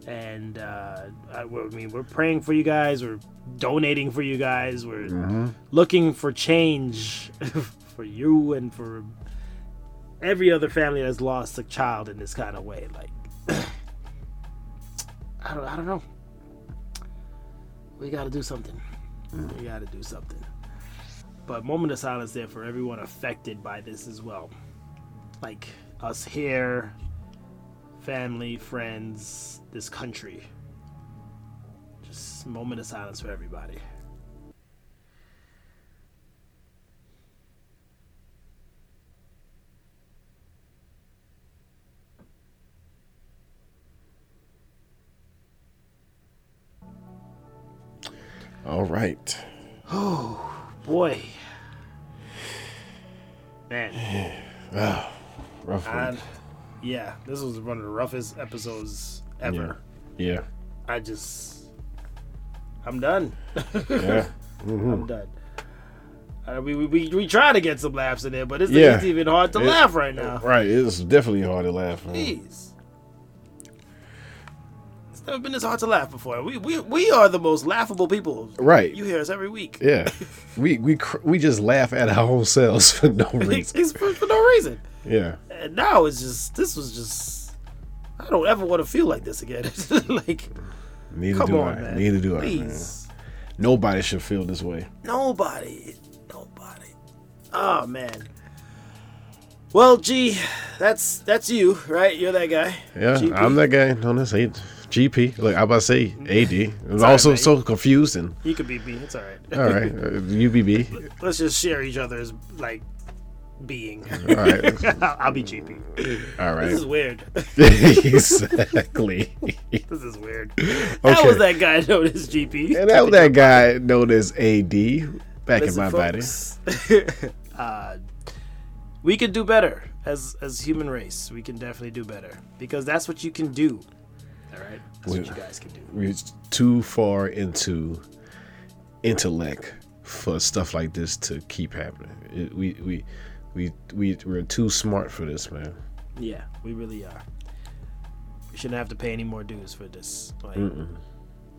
And uh, I, I mean we're praying for you guys. We're donating for you guys. We're mm-hmm. looking for change for you and for every other family that's lost a child in this kind of way. Like I don't, I don't know. We gotta do something. Mm. We gotta do something. But moment of silence there for everyone affected by this as well. Like us here family, friends, this country. Just moment of silence for everybody. All right. Oh boy. Man. Ah. Rough. And yeah, this was one of the roughest episodes ever. Yeah. I just I'm done. Yeah. I'm done. Uh, we, we, we, we try to get some laughs in there, but it's, Yeah. it's even hard to It- laugh right now. Right. It's definitely hard to laugh. man. Jeez. It's never been this hard to laugh before. We, we, we are the most laughable people. Right. You hear us every week. Yeah. we we cr- we just laugh at our own selves for no It's, reason. it's for, for no reason. Yeah. And now it's just, this was just, I don't ever want to feel like this again. like, Neither come do on, I. man. Neither do I. Man. Please. Nobody should feel this way. Nobody. Nobody. Oh, man. Well, gee, that's that's you, right? You're that guy. Yeah, GP. I'm that guy. No, that's A- GP. Look, I about to say AD. It's was also man. so confusing. You could be me. It's all right. All right, uh, UBB. Let's just share each other's like being. All right, I'll be GP. All right. This is weird. exactly. this is weird. How was that guy known as GP? And that was that guy known as AD back in Listen, my body. folks, uh, we can do better as as human race. We can definitely do better because that's what you can do. All right, that's what We- you guys can do. We're too far into intellect for stuff like this to keep happening. It, we we we we we're too smart for this, man. Yeah, we really are. We shouldn't have to pay any more dues for this. Like,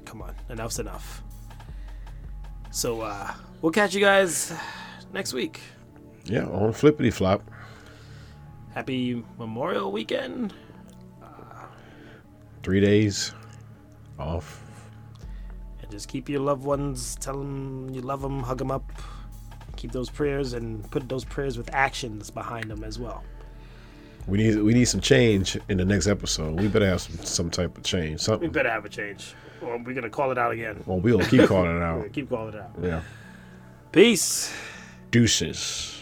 come on, enough's enough. So uh, we'll catch you guys next week. Yeah, on flippity flop. Happy Memorial Weekend. Three days off. And just keep your loved ones, tell them you love them, hug them up. Keep those prayers and put those prayers with actions behind them as well. We need we need some change in the next episode. We better have some, some type of change. Something. We better have a change, or we're gonna call it out again. Well, we'll keep calling it out. keep calling it out. Yeah. Peace. Deuces.